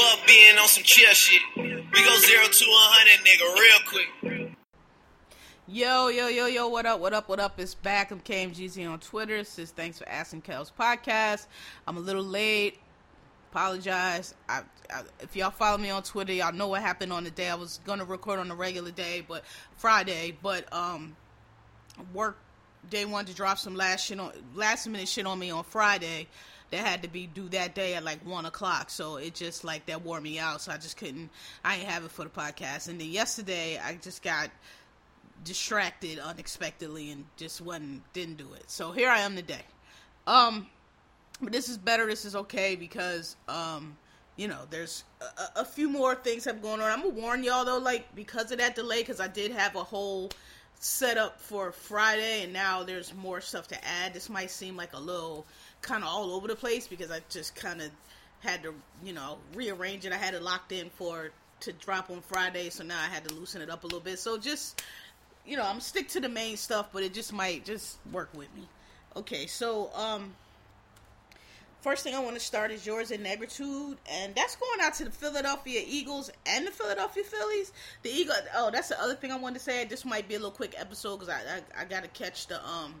Fuck being on some chill shit. We go zero to a hundred, nigga, real quick. Yo, yo, yo, yo, what up, what up, what up? It's back. I'm KMGZ on Twitter. Says thanks for asking Kel's podcast. I'm a little late. Apologize. I, I, if y'all follow me on Twitter, y'all know what happened on the day. I was gonna record on a regular day, but Friday, but um, work they wanted to drop some last shit on last minute shit on me on Friday that had to be due that day at like one o'clock. So it just like that wore me out. So I just couldn't. I ain't have it for the podcast. And then yesterday I just got distracted unexpectedly and just wasn't didn't do it. So here I am today. Um, but this is better. This is okay because um, you know, there's a, a few more things have going on. I'm gonna warn y'all though, like because of that delay, because I did have a whole set up for Friday, and now there's more stuff to add. This might seem like a little kind of all over the place because I just kind of had to, you know, rearrange it. I had it locked in for to drop on Friday, so now I had to loosen it up a little bit. So just, you know, I'm stick to the main stuff, but it just might just work with me. Okay, so um First thing I want to start is yours in negritude, and that's going out to the Philadelphia Eagles and the Philadelphia Phillies. The Eagle. Oh, that's the other thing I wanted to say. This might be a little quick episode because I, I I got to catch the um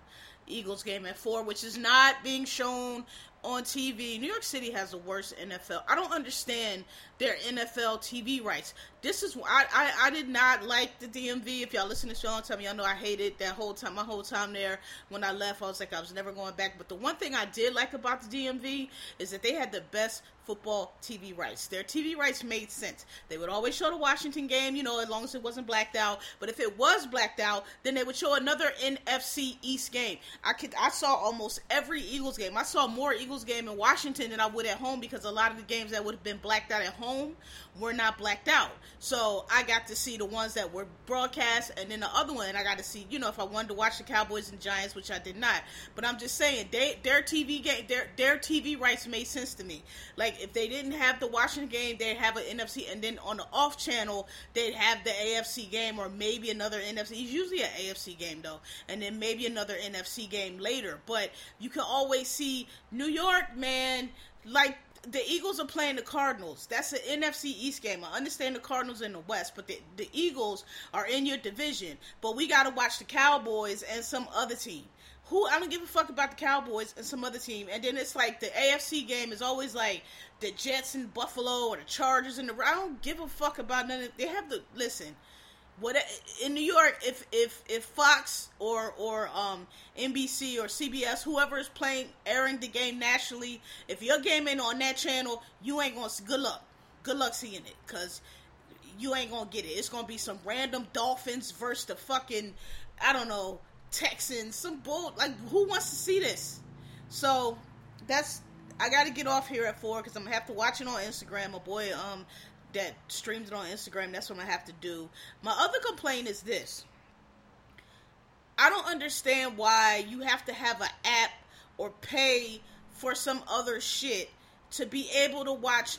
Eagles game at four, which is not being shown on TV. New York City has the worst NFL. I don't understand their NFL TV rights. This is I, I I did not like the DMV. If y'all listen to the show, tell me y'all know I hated that whole time. My whole time there. When I left, I was like I was never going back. But the one thing I did like about the DMV is that they had the best football TV rights. Their TV rights made sense. They would always show the Washington game, you know, as long as it wasn't blacked out. But if it was blacked out, then they would show another NFC East game. I could I saw almost every Eagles game. I saw more Eagles game in Washington than I would at home because a lot of the games that would have been blacked out at home were not blacked out. So I got to see the ones that were broadcast, and then the other one I got to see. You know, if I wanted to watch the Cowboys and Giants, which I did not. But I'm just saying, they their TV game, their their TV rights made sense to me. Like if they didn't have the Washington game, they'd have an NFC, and then on the off channel, they'd have the AFC game or maybe another NFC. It's usually an AFC game though, and then maybe another NFC game later. But you can always see New York, man. Like the Eagles are playing the Cardinals. That's an NFC East game. I understand the Cardinals in the West, but the, the Eagles are in your division. But we got to watch the Cowboys and some other team who I don't give a fuck about the Cowboys and some other team. And then it's like the AFC game is always like the Jets and Buffalo or the Chargers and the I don't give a fuck about none of they have the listen. What in New York if if if Fox or or um NBC or CBS whoever is playing airing the game nationally, if your game ain't on that channel, you ain't to good luck. Good luck seeing it cuz you ain't to get it. It's to be some random Dolphins versus the fucking I don't know Texans, some bull. Like, who wants to see this? So that's I got to get off here at four because I'm gonna have to watch it on Instagram. My boy, um, that streams it on Instagram. That's what I have to do. My other complaint is this. I don't understand why you have to have an app or pay for some other shit to be able to watch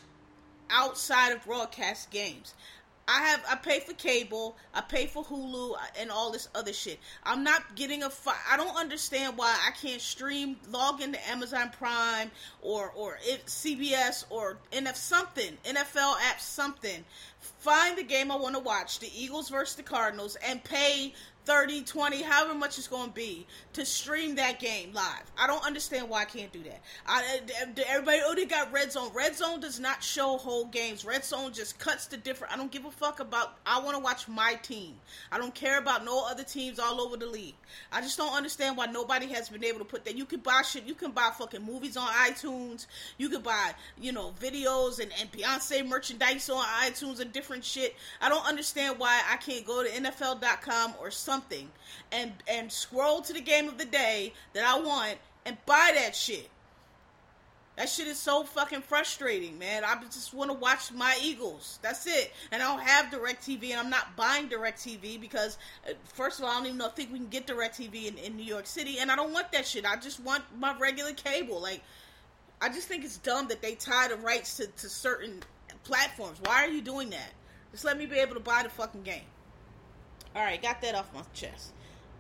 outside of broadcast games. I have I pay for cable, I pay for Hulu and all this other shit. I'm not getting a fi- I don't understand why I can't stream log into Amazon Prime or or CBS or NF something, NFL app something. Find the game I want to watch, the Eagles versus the Cardinals and pay 30, 20, however much it's going to be to stream that game live. I don't understand why I can't do that. I, everybody, oh, they got Red Zone. Red Zone does not show whole games. Red Zone just cuts the different. I don't give a fuck about. I want to watch my team. I don't care about no other teams all over the league. I just don't understand why nobody has been able to put that. You can buy shit. You can buy fucking movies on iTunes. You can buy, you know, videos and, and Beyonce merchandise on iTunes and different shit. I don't understand why I can't go to NFL.com or something something and and scroll to the game of the day that I want and buy that shit. That shit is so fucking frustrating, man. I just want to watch my Eagles. That's it. And I don't have DirecTV, and I'm not buying DirecTV because, uh, first of all, I don't even know think we can get DirecTV in, in New York City, and I don't want that shit. I just want my regular cable. Like, I just think it's dumb that they tie the rights to, to certain platforms. Why are you doing that? Just let me be able to buy the fucking game. All right, got that off my chest.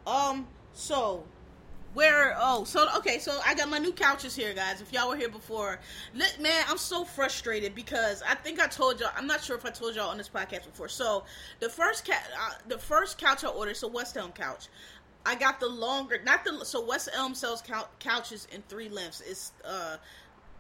Um, so where oh so okay so i got my new couches here guys if y'all were here before. Let, man i'm so frustrated because i think i told y'all i'm not sure if i told y'all on this podcast before. So the first cat uh, the first couch i ordered so west elm couch. I got the longer not the so west elm sells cou- couches in three lengths. It's uh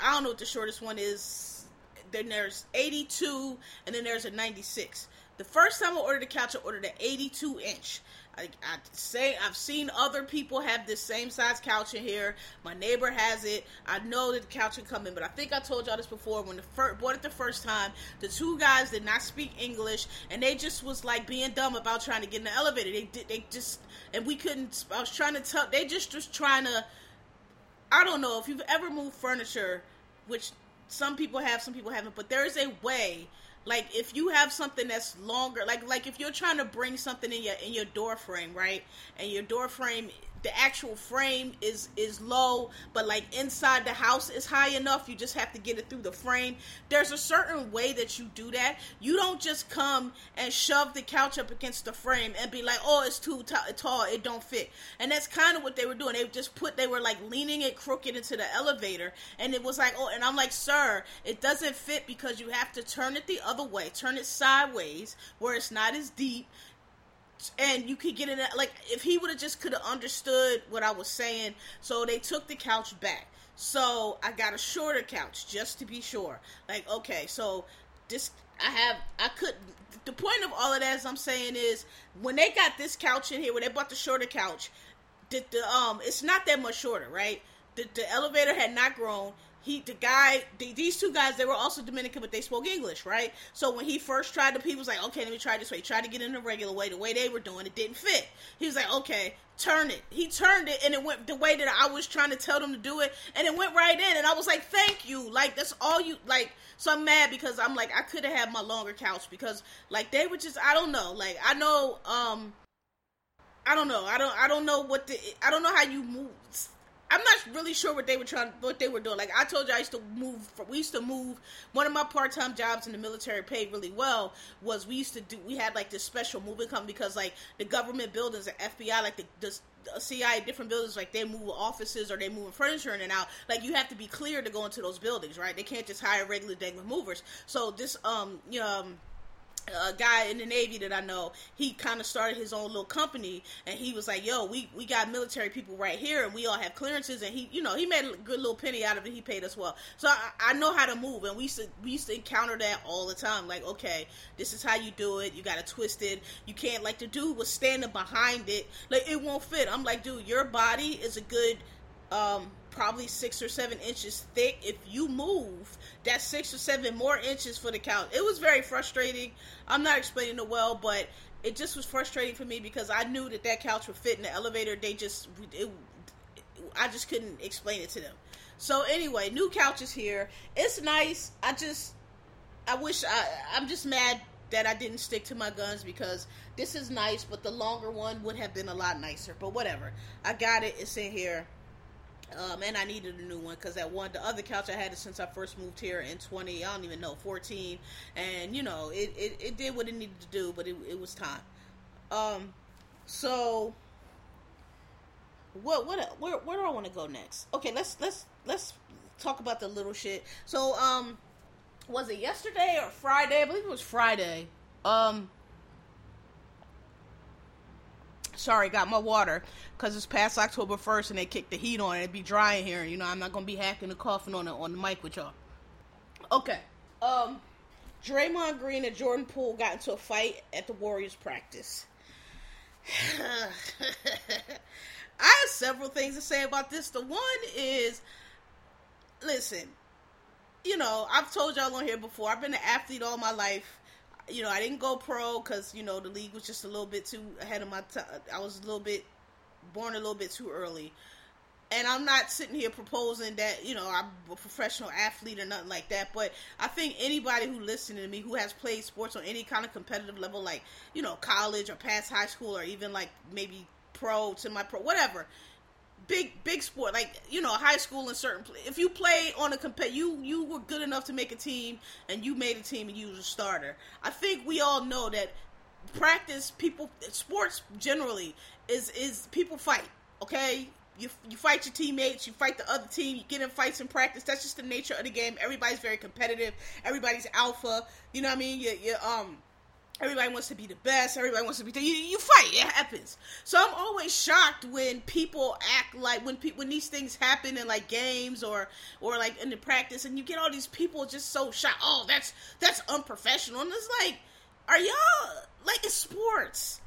i don't know what the shortest one is. Then there's 82 and then there's a 96 the first time i ordered a couch i ordered an 82 inch I, I say I've seen other people have this same size couch in here. My neighbor has it. I know that the couch can come in, but I think I told y'all this before. When the first, bought it the first time, the two guys did not speak English, and they just was like being dumb about trying to get in the elevator. They did. They just and we couldn't. I was trying to tell. They just just trying to. I don't know if you've ever moved furniture, which some people have, some people haven't, but there is a way like if you have something that's longer like like if you're trying to bring something in your in your door frame right? And your door frame the actual frame is is low but like inside the house is high enough you just have to get it through the frame. There's a certain way that you do that. You don't just come and shove the couch up against the frame and be like oh it's too t- tall it don't fit. And that's kind of what they were doing. They just put they were like leaning it crooked into the elevator and it was like oh and i'm like sir it doesn't fit because you have to turn it the other way turn it sideways where it's not as deep and you could get it like if he would have just could have understood what I was saying. So they took the couch back. So I got a shorter couch just to be sure. Like okay, so this I have I could the point of all of that as I'm saying is when they got this couch in here, when they bought the shorter couch, the, the um it's not that much shorter, right? The the elevator had not grown he the guy the, these two guys they were also dominican but they spoke english right so when he first tried to he was like okay let me try this way he tried to get in the regular way the way they were doing it didn't fit he was like okay turn it he turned it and it went the way that i was trying to tell them to do it and it went right in and i was like thank you like that's all you like so i'm mad because i'm like i could have had my longer couch because like they were just i don't know like i know um I don't know. I don't. I don't know what the. I don't know how you move I'm not really sure what they were trying, what they were doing. Like I told you, I used to move. we used to move. One of my part time jobs in the military paid really well. Was we used to do. We had like this special moving company because like the government buildings, the FBI, like the, the CIA, different buildings, like they move offices or they move furniture in and out. Like you have to be clear to go into those buildings, right? They can't just hire regular day movers. So this, um, you know, um, a guy in the Navy that I know, he kind of started his own little company, and he was like, "Yo, we we got military people right here, and we all have clearances." And he, you know, he made a good little penny out of it. He paid us well, so I, I know how to move, and we used to we used to encounter that all the time. Like, okay, this is how you do it. You got to twist it. You can't like the dude was standing behind it, like it won't fit. I'm like, dude, your body is a good um probably six or seven inches thick. If you move, that's six or seven more inches for the couch. It was very frustrating. I'm not explaining it well, but it just was frustrating for me because I knew that that couch would fit in the elevator. They just, it, I just couldn't explain it to them. So anyway, new couch is here. It's nice. I just, I wish I, I'm just mad that I didn't stick to my guns because this is nice, but the longer one would have been a lot nicer. But whatever, I got it. It's in here. Um, and I needed a new one because that one, the other couch I had it since I first moved here in 20, I don't even know, 14. And, you know, it, it, it did what it needed to do, but it, it was time. Um, so what, what, where, where do I want to go next? Okay, let's, let's, let's talk about the little shit. So, um, was it yesterday or Friday? I believe it was Friday. Um, sorry, got my water because it's past October 1st and they kicked the heat on. And It'd be dry in here. You know, I'm not going to be hacking and coughing on the, on the mic with y'all. Okay. Um, Draymond Green and Jordan Poole got into a fight at the Warriors practice. I have several things to say about this. The one is, listen, you know, I've told y'all on here before. I've been an athlete all my life you know, I didn't go pro because you know the league was just a little bit too ahead of my time. I was a little bit born a little bit too early. and I'm not sitting here proposing that you know I'm a professional athlete or nothing like that. But I think anybody who listening to me who has played sports on any kind of competitive level, like you know college or past high school or even like maybe pro to my pro, whatever. Big big sport like you know high school and certain. If you play on a compet, you you were good enough to make a team and you made a team and you was a starter. I think we all know that practice people sports generally is is people fight okay you you fight your teammates, you fight the other team, you get in fights in practice. That's just the nature of the game. Everybody's very competitive. Everybody's alpha. You know what I mean? You, you um. Everybody wants to be the best. Everybody wants to be. You, you fight. It happens. So I'm always shocked when people act like when pe- when these things happen in like games or or like in the practice, and you get all these people just so shocked. Oh, that's that's unprofessional. And it's like, are y'all like it's sports?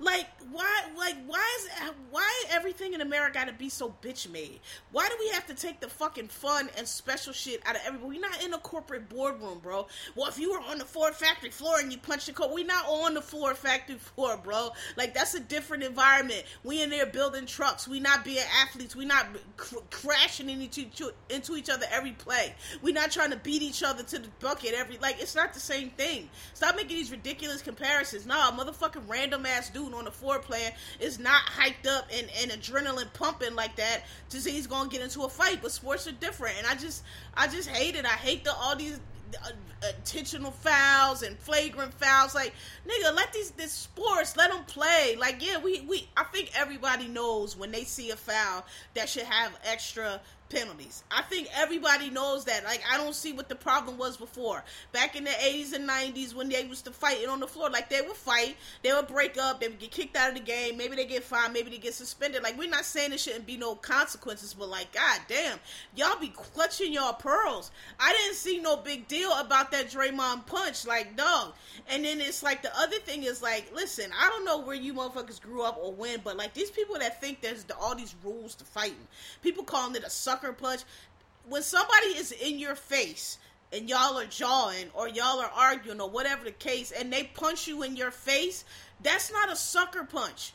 Like why? Like why is why everything in America got to be so bitch made? Why do we have to take the fucking fun and special shit out of everybody? We're not in a corporate boardroom, bro. Well, if you were on the Ford factory floor and you punched the code, we're not on the Ford factory floor, bro. Like that's a different environment. We in there building trucks. We not being athletes. We not cr- crashing into into each other every play. We not trying to beat each other to the bucket every. Like it's not the same thing. Stop making these ridiculous comparisons. Nah, motherfucking random ass dude on the floor playing is not hyped up and, and adrenaline pumping like that to say he's gonna get into a fight. But sports are different, and I just I just hate it. I hate the all these uh, intentional fouls and flagrant fouls. Like, nigga, let these this sports let them play. Like, yeah, we we I think everybody knows when they see a foul that should have extra penalties. I think everybody knows that. Like I don't see what the problem was before. Back in the 80s and 90s when they used to fight it on the floor, like they would fight, they would break up, they would get kicked out of the game, maybe they get fined, maybe they get suspended. Like we're not saying there shouldn't be no consequences, but like god damn, y'all be clutching y'all pearls. I didn't see no big deal about that Draymond punch, like dog. And then it's like the other thing is like, listen, I don't know where you motherfuckers grew up or when, but like these people that think there's all these rules to fighting, people calling it a suck sucker punch. When somebody is in your face and y'all are jawing or y'all are arguing or whatever the case and they punch you in your face, that's not a sucker punch.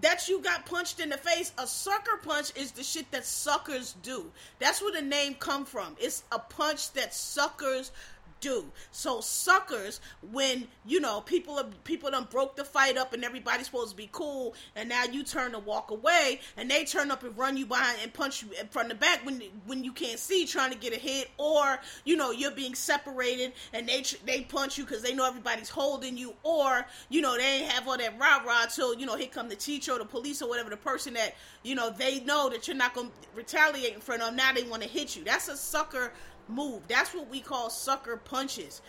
That you got punched in the face. A sucker punch is the shit that suckers do. That's where the name come from. It's a punch that suckers do. So suckers, when you know people are people done broke the fight up and everybody's supposed to be cool, and now you turn to walk away, and they turn up and run you behind and punch you from the back when when you can't see, trying to get a hit, or you know you're being separated and they they punch you because they know everybody's holding you, or you know they ain't have all that rah rah till you know here come the teacher or the police or whatever the person that you know they know that you're not gonna retaliate in front of them. Now they want to hit you. That's a sucker move. That's what we call sucker punches.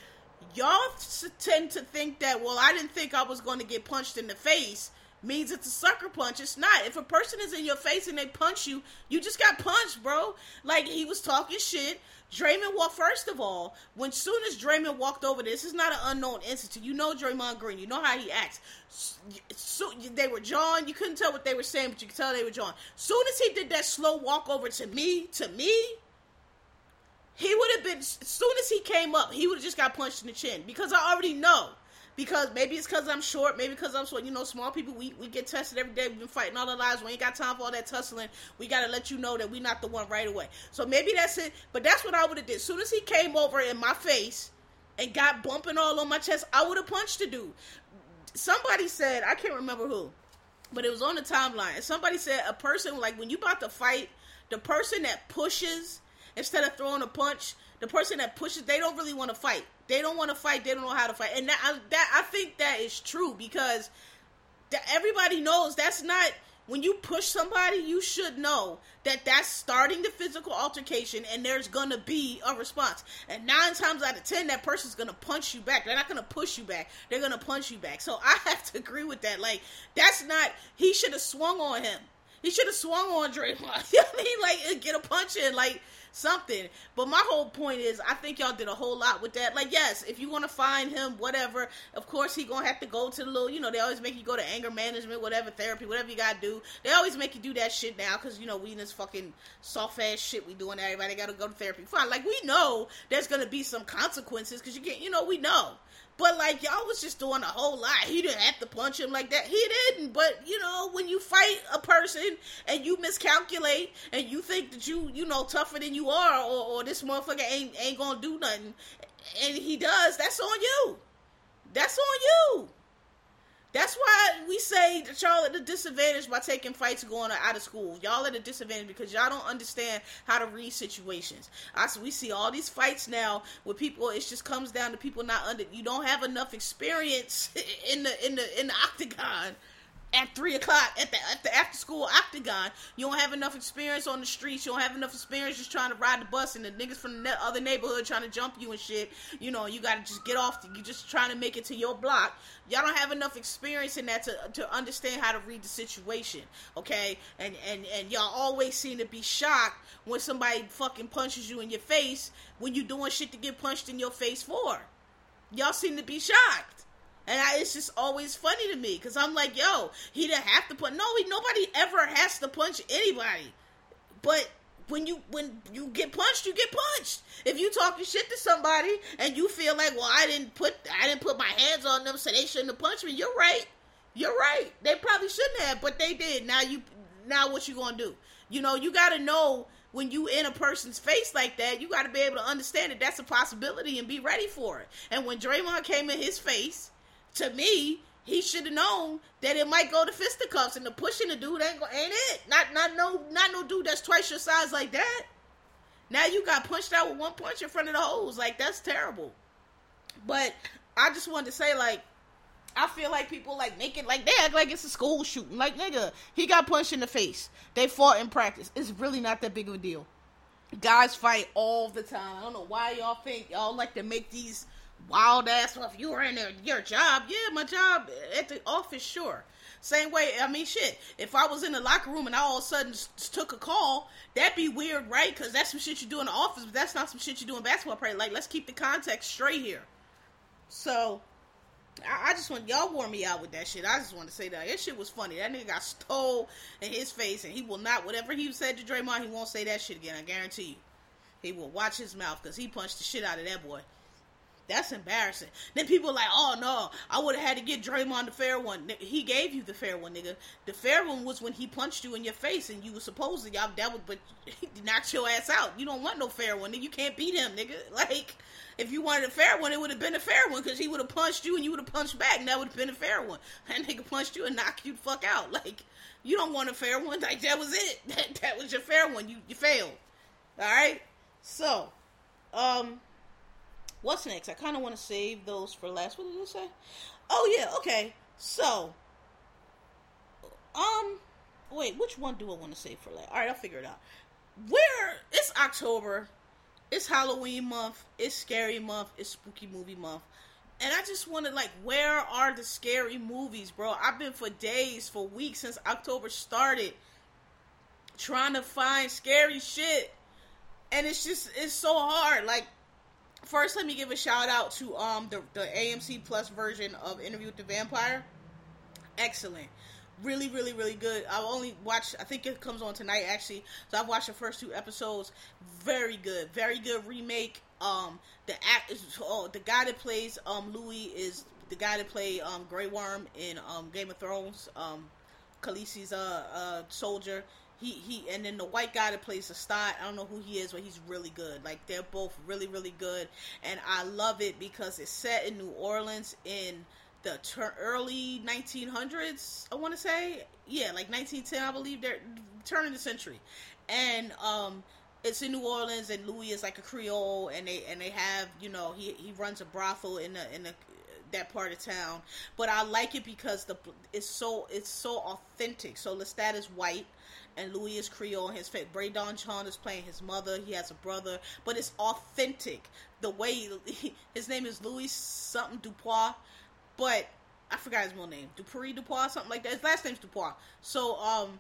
Y'all tend to think that, well, I didn't think I was going to get punched in the face means it's a sucker punch. It's not. If a person is in your face and they punch you, you just got punched, bro. Like he was talking shit. Draymond walked first of all. When soon as Draymond walked over, this is not an unknown incident. You know Draymond Green. You know how he acts. So they were John. You couldn't tell what they were saying, but you could tell they were John. Soon as he did that slow walk over to me, to me, he would have been as soon as he came up, he would have just got punched in the chin because I already know. Because maybe it's because I'm short, maybe because I'm short. You know, small people we, we get tested every day. We've been fighting all our lives. We ain't got time for all that tussling. We gotta let you know that we not the one right away. So maybe that's it. But that's what I would have did. As soon as he came over in my face and got bumping all on my chest, I would have punched the dude. Somebody said I can't remember who, but it was on the timeline. Somebody said a person like when you about to fight, the person that pushes instead of throwing a punch, the person that pushes, they don't really want to fight. They don't want to fight. They don't know how to fight. And that, I, that I think that is true because that everybody knows that's not when you push somebody, you should know that that's starting the physical altercation and there's gonna be a response. And nine times out of ten, that person's gonna punch you back. They're not gonna push you back, they're gonna punch you back. So I have to agree with that. Like, that's not, he should have swung on him. He should have swung on Draymond. I mean? Like, get a punch in. Like, something. But my whole point is, I think y'all did a whole lot with that. Like, yes, if you want to find him, whatever, of course he gonna have to go to the little, you know, they always make you go to anger management, whatever therapy, whatever you gotta do. They always make you do that shit now because you know we in this fucking soft ass shit we doing. Everybody gotta go to therapy. Fine, like we know there's gonna be some consequences because you get, you know, we know. But like y'all was just doing a whole lot. He didn't have to punch him like that. He didn't. But you know, when you fight a person and you miscalculate and you think that you you know tougher than you are, or, or this motherfucker ain't ain't gonna do nothing, and he does, that's on you. That's on you. That's why we say that y'all at a disadvantage by taking fights going out of school. Y'all at a disadvantage because y'all don't understand how to read situations. I we see all these fights now with people. It just comes down to people not under. You don't have enough experience in the in the in the octagon at three o'clock at the, at the after school octagon. You don't have enough experience on the streets. You don't have enough experience just trying to ride the bus and the niggas from the other neighborhood trying to jump you and shit. You know, you got to just get off. You just trying to make it to your block. Y'all don't have enough experience in that to to understand how to read the situation. Okay, and and and y'all always seem to be shocked when somebody fucking punches you in your face when you doing shit to get punched in your face for. Y'all seem to be shocked. And I, it's just always funny to me because I'm like, yo, he didn't have to punch. No, he, nobody ever has to punch anybody. But when you when you get punched, you get punched. If you talking shit to somebody and you feel like, well, I didn't put I didn't put my hands on them, so they shouldn't have punched me. You're right. You're right. They probably shouldn't have, but they did. Now you now what you gonna do? You know, you got to know when you in a person's face like that, you got to be able to understand that that's a possibility and be ready for it. And when Draymond came in his face to me, he should have known that it might go to fisticuffs and the pushing the dude ain't, ain't it. Not not no not no dude that's twice your size like that. Now you got punched out with one punch in front of the hoes. Like that's terrible. But I just wanted to say like I feel like people like make it like they act like it's a school shooting. Like nigga, he got punched in the face. They fought in practice. It's really not that big of a deal. Guys fight all the time. I don't know why y'all think y'all like to make these wild ass if you were in there, your job, yeah, my job at the office, sure. Same way, I mean, shit. If I was in the locker room and I all of a sudden took a call, that'd be weird, right? Because that's some shit you do in the office, but that's not some shit you do in basketball play. Like, let's keep the context straight here. So, I, I just want y'all wore me out with that shit. I just want to say that that shit was funny. That nigga got stole in his face, and he will not. Whatever he said to Draymond, he won't say that shit again. I guarantee you. He will watch his mouth because he punched the shit out of that boy. That's embarrassing. Then people like, oh no, I would have had to get Draymond the fair one. He gave you the fair one, nigga. The fair one was when he punched you in your face and you were supposed to y'all devil, but he knocked your ass out. You don't want no fair one, nigga. You can't beat him, nigga. Like, if you wanted a fair one, it would have been a fair one because he would have punched you and you would have punched back, and that would have been a fair one. That nigga punched you and knocked you the fuck out. Like, you don't want a fair one. Like, that was it. That, that was your fair one. You you failed. All right. So, um What's next? I kind of want to save those for last. What did it say? Oh yeah, okay. So, um, wait, which one do I want to save for last? All right, I'll figure it out. Where it's October, it's Halloween month, it's scary month, it's spooky movie month. And I just wanted like, where are the scary movies, bro? I've been for days, for weeks since October started, trying to find scary shit, and it's just it's so hard. Like first let me give a shout out to um the, the AMC Plus version of Interview with the Vampire. Excellent. Really, really, really good. I only watched. I think it comes on tonight, actually. So I've watched the first two episodes. Very good, very good remake. Um, the act is oh, the guy that plays um Louis is the guy that played um Grey Worm in um Game of Thrones. Um, Khaleesi's uh uh soldier he he and then the white guy that plays the star i don't know who he is but he's really good. Like they're both really really good. And i love it because it's set in new orleans in the ter- early 1900s i want to say. Yeah like 1910 i believe. They're turning the century. And um it's in New Orleans, and Louis is like a Creole, and they and they have you know he he runs a brothel in the in the that part of town. But I like it because the it's so it's so authentic. So Lestat is white, and Louis is Creole. His face, Rae Dawn Chong is playing his mother. He has a brother, but it's authentic. The way he, his name is Louis something Dupois, but I forgot his real name, Dupree Dupois, something like that. His last name's Dupois. So um,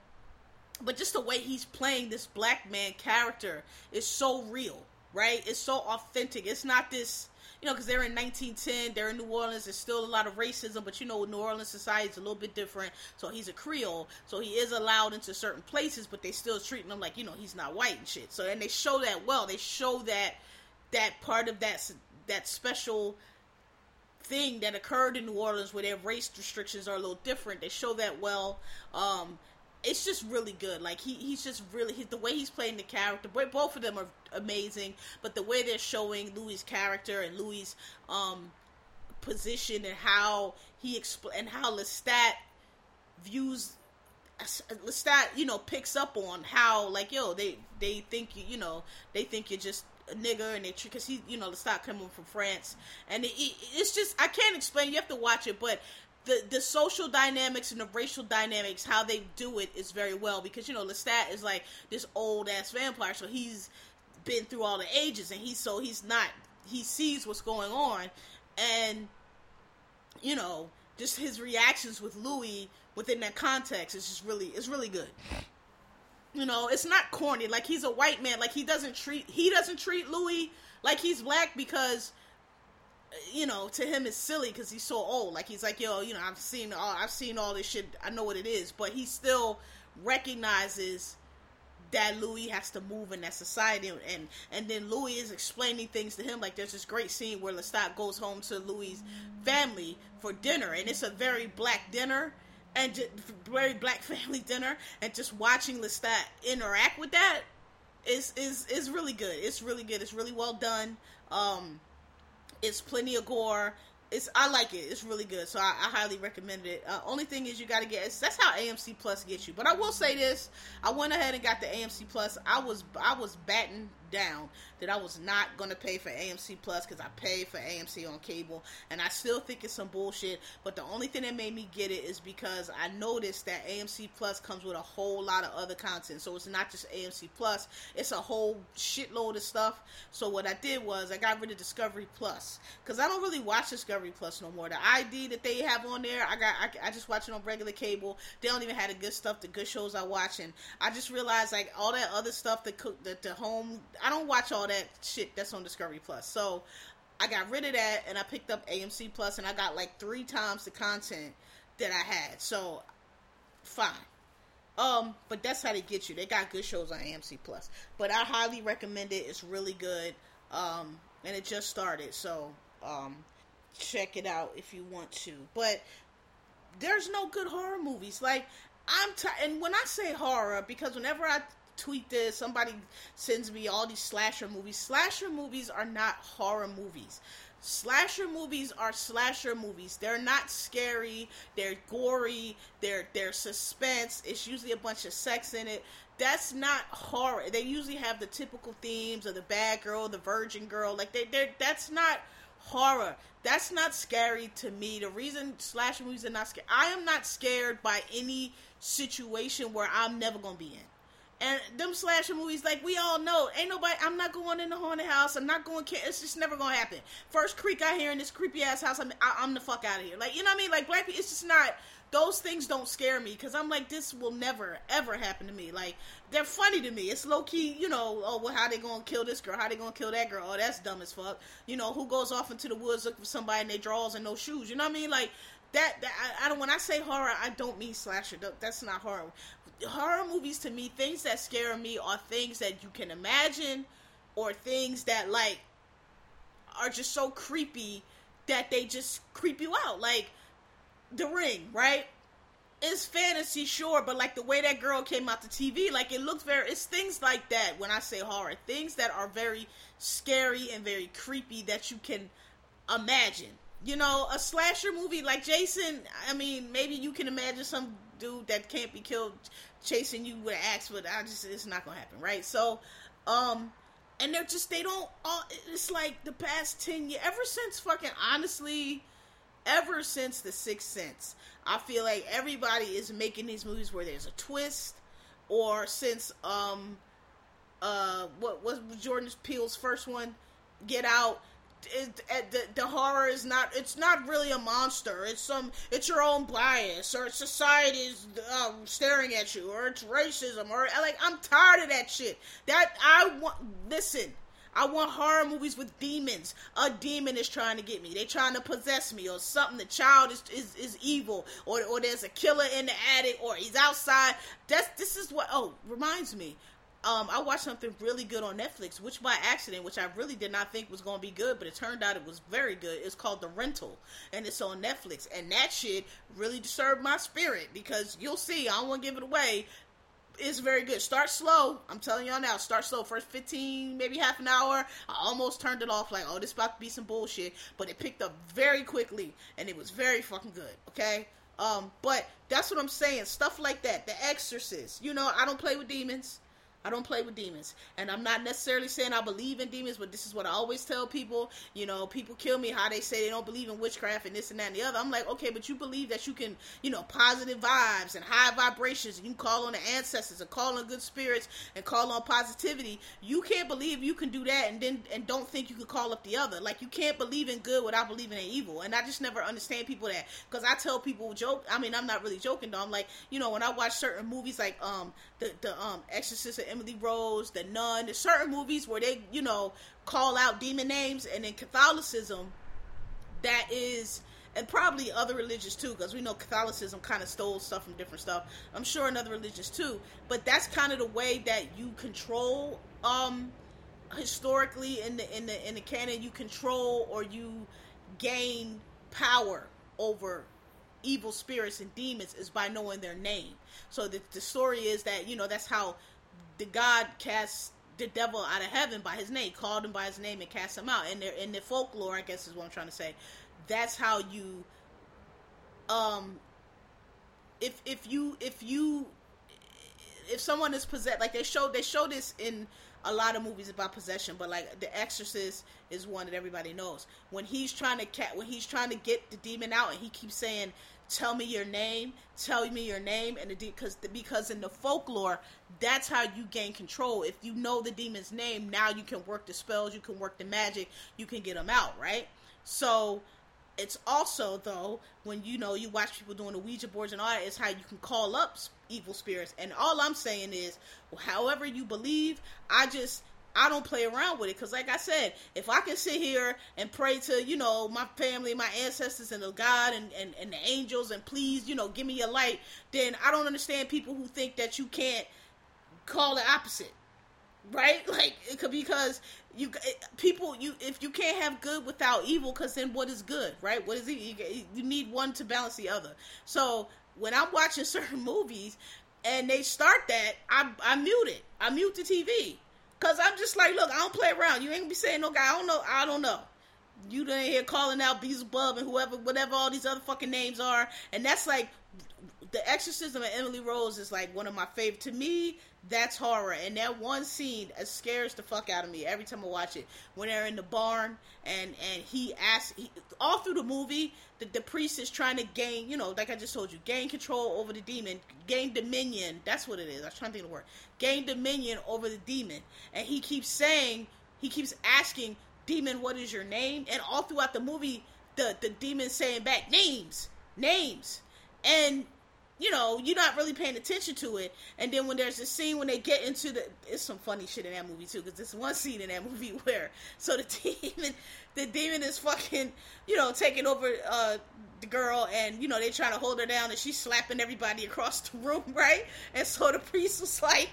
but just the way he's playing this black man character is so real, right? It's so authentic. It's not this, you know, because they're in 1910, they're in New Orleans. There's still a lot of racism, but you know, New Orleans society is a little bit different. So he's a Creole, so he is allowed into certain places, but they still treating him like you know he's not white and shit. So and they show that well. They show that that part of that that special thing that occurred in New Orleans where their race restrictions are a little different. They show that well. Um, it's just really good. Like he, he's just really he, the way he's playing the character. Both of them are amazing. But the way they're showing Louis' character and Louis' um, position and how he expl- and how Lestat views Lestat, you know, picks up on how like yo they they think you you know they think you're just a nigger and they because he you know Lestat coming from France and it, it, it's just I can't explain. You have to watch it, but the the social dynamics and the racial dynamics, how they do it is very well because you know Lestat is like this old ass vampire, so he's been through all the ages, and he's so he's not he sees what's going on, and you know just his reactions with Louis within that context is just really it's really good. You know, it's not corny. Like he's a white man. Like he doesn't treat he doesn't treat Louis like he's black because you know, to him it's silly because he's so old. Like he's like, yo, you know, I've seen all, I've seen all this shit. I know what it is, but he still recognizes that Louis has to move in that society, and and then Louis is explaining things to him. Like there's this great scene where Lestat goes home to Louis' family for dinner, and it's a very black dinner, and just, very black family dinner, and just watching Lestat interact with that is is is really good. It's really good. It's really well done. Um, it's plenty of gore. It's I like it. It's really good, so I, I highly recommend it. Uh, only thing is you got to get that's how AMC Plus gets you. But I will say this: I went ahead and got the AMC Plus. I was I was batting down that I was not going to pay for AMC Plus because I pay for AMC on cable, and I still think it's some bullshit. But the only thing that made me get it is because I noticed that AMC Plus comes with a whole lot of other content. So it's not just AMC Plus; it's a whole shitload of stuff. So what I did was I got rid of Discovery Plus because I don't really watch Discovery Plus no more. The ID that they have on there, I got I, I just watch it on regular cable. They don't even have the good stuff, the good shows I watch, and I just realized like all that other stuff, that cook, that the home I don't watch all that shit that's on Discovery Plus. So I got rid of that and I picked up AMC Plus and I got like three times the content that I had. So fine. Um, but that's how they get you. They got good shows on AMC Plus. But I highly recommend it. It's really good. Um, and it just started, so um, check it out if you want to. But there's no good horror movies. Like I'm t- and when I say horror, because whenever I tweet this. Somebody sends me all these slasher movies. Slasher movies are not horror movies. Slasher movies are slasher movies. They're not scary. They're gory. They're they're suspense. It's usually a bunch of sex in it. That's not horror. They usually have the typical themes of the bad girl, the virgin girl. Like they they that's not horror. That's not scary to me. The reason slasher movies are not scary, I am not scared by any situation where I'm never gonna be in. And them slasher movies, like we all know, ain't nobody. I'm not going in the haunted house. I'm not going. It's just never gonna happen. First creak I hear in this creepy ass house, I'm I, am the fuck out of here. Like you know what I mean? Like black people, it's just not. Those things don't scare me because I'm like, this will never ever happen to me. Like they're funny to me. It's low key, you know. Oh, well, how they gonna kill this girl? How they gonna kill that girl? Oh, that's dumb as fuck. You know, who goes off into the woods looking for somebody in their drawers and no shoes? You know what I mean? Like that, that I, I, don't when I say horror, I don't mean slasher. That's not horror horror movies to me, things that scare me are things that you can imagine or things that like are just so creepy that they just creep you out. Like The Ring, right? It's fantasy, sure, but like the way that girl came out the TV, like it looks very. It's things like that when I say horror, things that are very scary and very creepy that you can imagine. You know, a slasher movie like Jason. I mean, maybe you can imagine some dude that can't be killed chasing you with an axe, but I just it's not gonna happen, right? So, um, and they're just they don't. All, it's like the past ten years, ever since fucking honestly, ever since the Sixth Sense, I feel like everybody is making these movies where there's a twist, or since um, uh, what was Jordan Peele's first one, Get Out it, it, the, the horror is not it's not really a monster it's some it's your own bias or society is uh, staring at you or it's racism or like i'm tired of that shit that i want listen I want horror movies with demons. A demon is trying to get me. They trying to possess me, or something. The child is is, is evil, or or there's a killer in the attic, or he's outside. That's this is what. Oh, reminds me um, I watched something really good on Netflix, which by accident, which I really did not think was going to be good, but it turned out it was very good. It's called The Rental, and it's on Netflix. And that shit really disturbed my spirit because you'll see, I don't want to give it away. It's very good. Start slow. I'm telling y'all now. Start slow. First 15, maybe half an hour. I almost turned it off like, oh, this about to be some bullshit. But it picked up very quickly, and it was very fucking good. Okay? Um, but that's what I'm saying. Stuff like that. The Exorcist. You know, I don't play with demons. I don't play with demons. And I'm not necessarily saying I believe in demons, but this is what I always tell people. You know, people kill me how they say they don't believe in witchcraft and this and that and the other. I'm like, okay, but you believe that you can, you know, positive vibes and high vibrations. And you call on the ancestors and call on good spirits and call on positivity. You can't believe you can do that and then and don't think you can call up the other. Like you can't believe in good without believing in evil. And I just never understand people that because I tell people joke. I mean, I'm not really joking though. I'm like, you know, when I watch certain movies like um the the um Exorcist of Emily Rose, The Nun. There's certain movies where they, you know, call out demon names, and in Catholicism, that is, and probably other religions too, because we know Catholicism kind of stole stuff from different stuff. I'm sure in other religions too, but that's kind of the way that you control, um, historically in the in the in the canon, you control or you gain power over evil spirits and demons is by knowing their name. So the, the story is that you know that's how the God cast the devil out of heaven by his name, called him by his name and cast him out. And in, in the folklore, I guess is what I'm trying to say. That's how you, um, if if you if you if someone is possessed, like they show they show this in a lot of movies about possession, but like The Exorcist is one that everybody knows. When he's trying to cat, when he's trying to get the demon out, and he keeps saying, "Tell me your name, tell me your name," and the because because in the folklore, that's how you gain control. If you know the demon's name, now you can work the spells, you can work the magic, you can get them out, right? So it's also though when you know you watch people doing the Ouija boards and all that is how you can call up evil spirits. And all I'm saying is, however you believe, I just I don't play around with it because, like I said, if I can sit here and pray to you know my family, my ancestors, and the God and, and, and the angels, and please you know give me your light, then I don't understand people who think that you can't call the opposite right? Like it could because you eh, people you if you can't have good without evil because then what is good right? What is it you, you need one to balance the other. So when i'm watching certain movies and they start that i i mute it. I mute the tv because i'm just like look i don't play around. You ain't gonna be saying no guy. I don't know. I don't know. You done here calling out Beelzebub and whoever, whatever all these other fucking names are, and that's like the Exorcism of Emily Rose is like one of my favorite. To me, that's horror, and that one scene uh, scares the fuck out of me every time I watch it. When they're in the barn, and and he asks, he, all through the movie, the, the priest is trying to gain, you know, like I just told you, gain control over the demon, gain dominion. That's what it is. I was trying to think of the word. Gain dominion over the demon, and he keeps saying, he keeps asking, demon, what is your name? And all throughout the movie, the the demon saying back names, names, and you know, you're not really paying attention to it. And then when there's a scene when they get into the, it's some funny shit in that movie too, because there's one scene in that movie where, so the demon, the demon is fucking, you know, taking over uh, the girl, and you know they trying to hold her down, and she's slapping everybody across the room, right? And so the priest was like,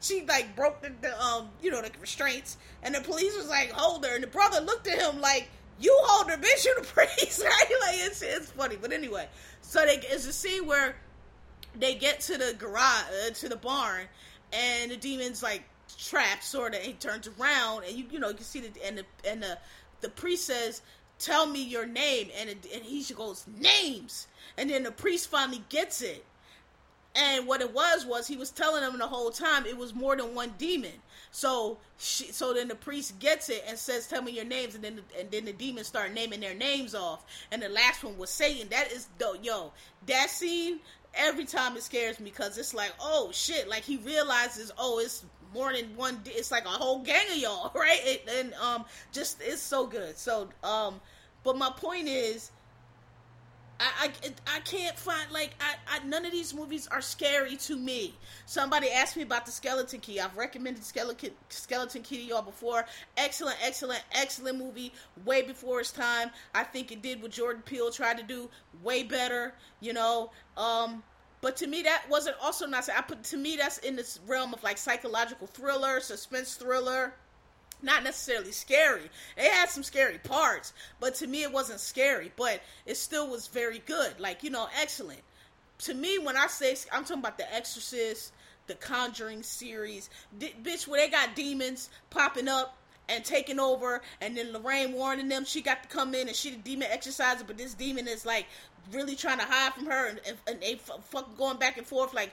she like broke the, the um, you know, the restraints, and the police was like, hold her, and the brother looked at him like. You hold her, bitch. You the priest, right? Like it's it's funny, but anyway. So they, it's a scene where they get to the garage, uh, to the barn, and the demon's like trapped, sort of. He turns around, and you you know you can see the and the and the the priest says, "Tell me your name," and it, and he goes names, and then the priest finally gets it. And what it was was he was telling them the whole time it was more than one demon. So she, so then the priest gets it and says, "Tell me your names," and then the, and then the demons start naming their names off. And the last one was Satan. That is the yo that scene every time it scares me because it's like, oh shit, like he realizes, oh, it's more than one. It's like a whole gang of y'all, right? It, and um, just it's so good. So um, but my point is, I, I, I can't find like I, I none of these movies are scary to me. Somebody asked me about the Skeleton Key. I've recommended Skeleton Skeleton Key to y'all before. Excellent, excellent, excellent movie. Way before its time. I think it did what Jordan Peele tried to do. Way better, you know. Um, but to me, that wasn't also not. I put to me that's in this realm of like psychological thriller, suspense thriller not necessarily scary. It had some scary parts, but to me it wasn't scary, but it still was very good. Like, you know, excellent. To me, when I say I'm talking about The Exorcist, the Conjuring series, d- bitch, where they got demons popping up and taking over, and then Lorraine Warren them she got to come in and she the demon exorciser, but this demon is like really trying to hide from her, and, and, and they f- fucking going back and forth. Like,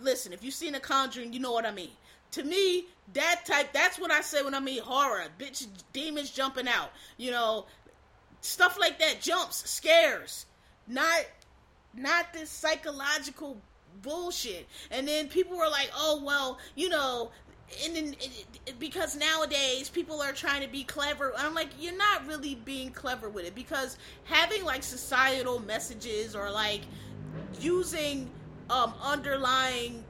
listen, if you've seen The Conjuring, you know what I mean to me, that type, that's what I say when I mean horror. Bitch, demons jumping out. You know, stuff like that jumps, scares. Not, not this psychological bullshit. And then people were like, oh, well, you know, and then because nowadays people are trying to be clever i'm like you're not really being clever with it because having like societal messages or like using um underlying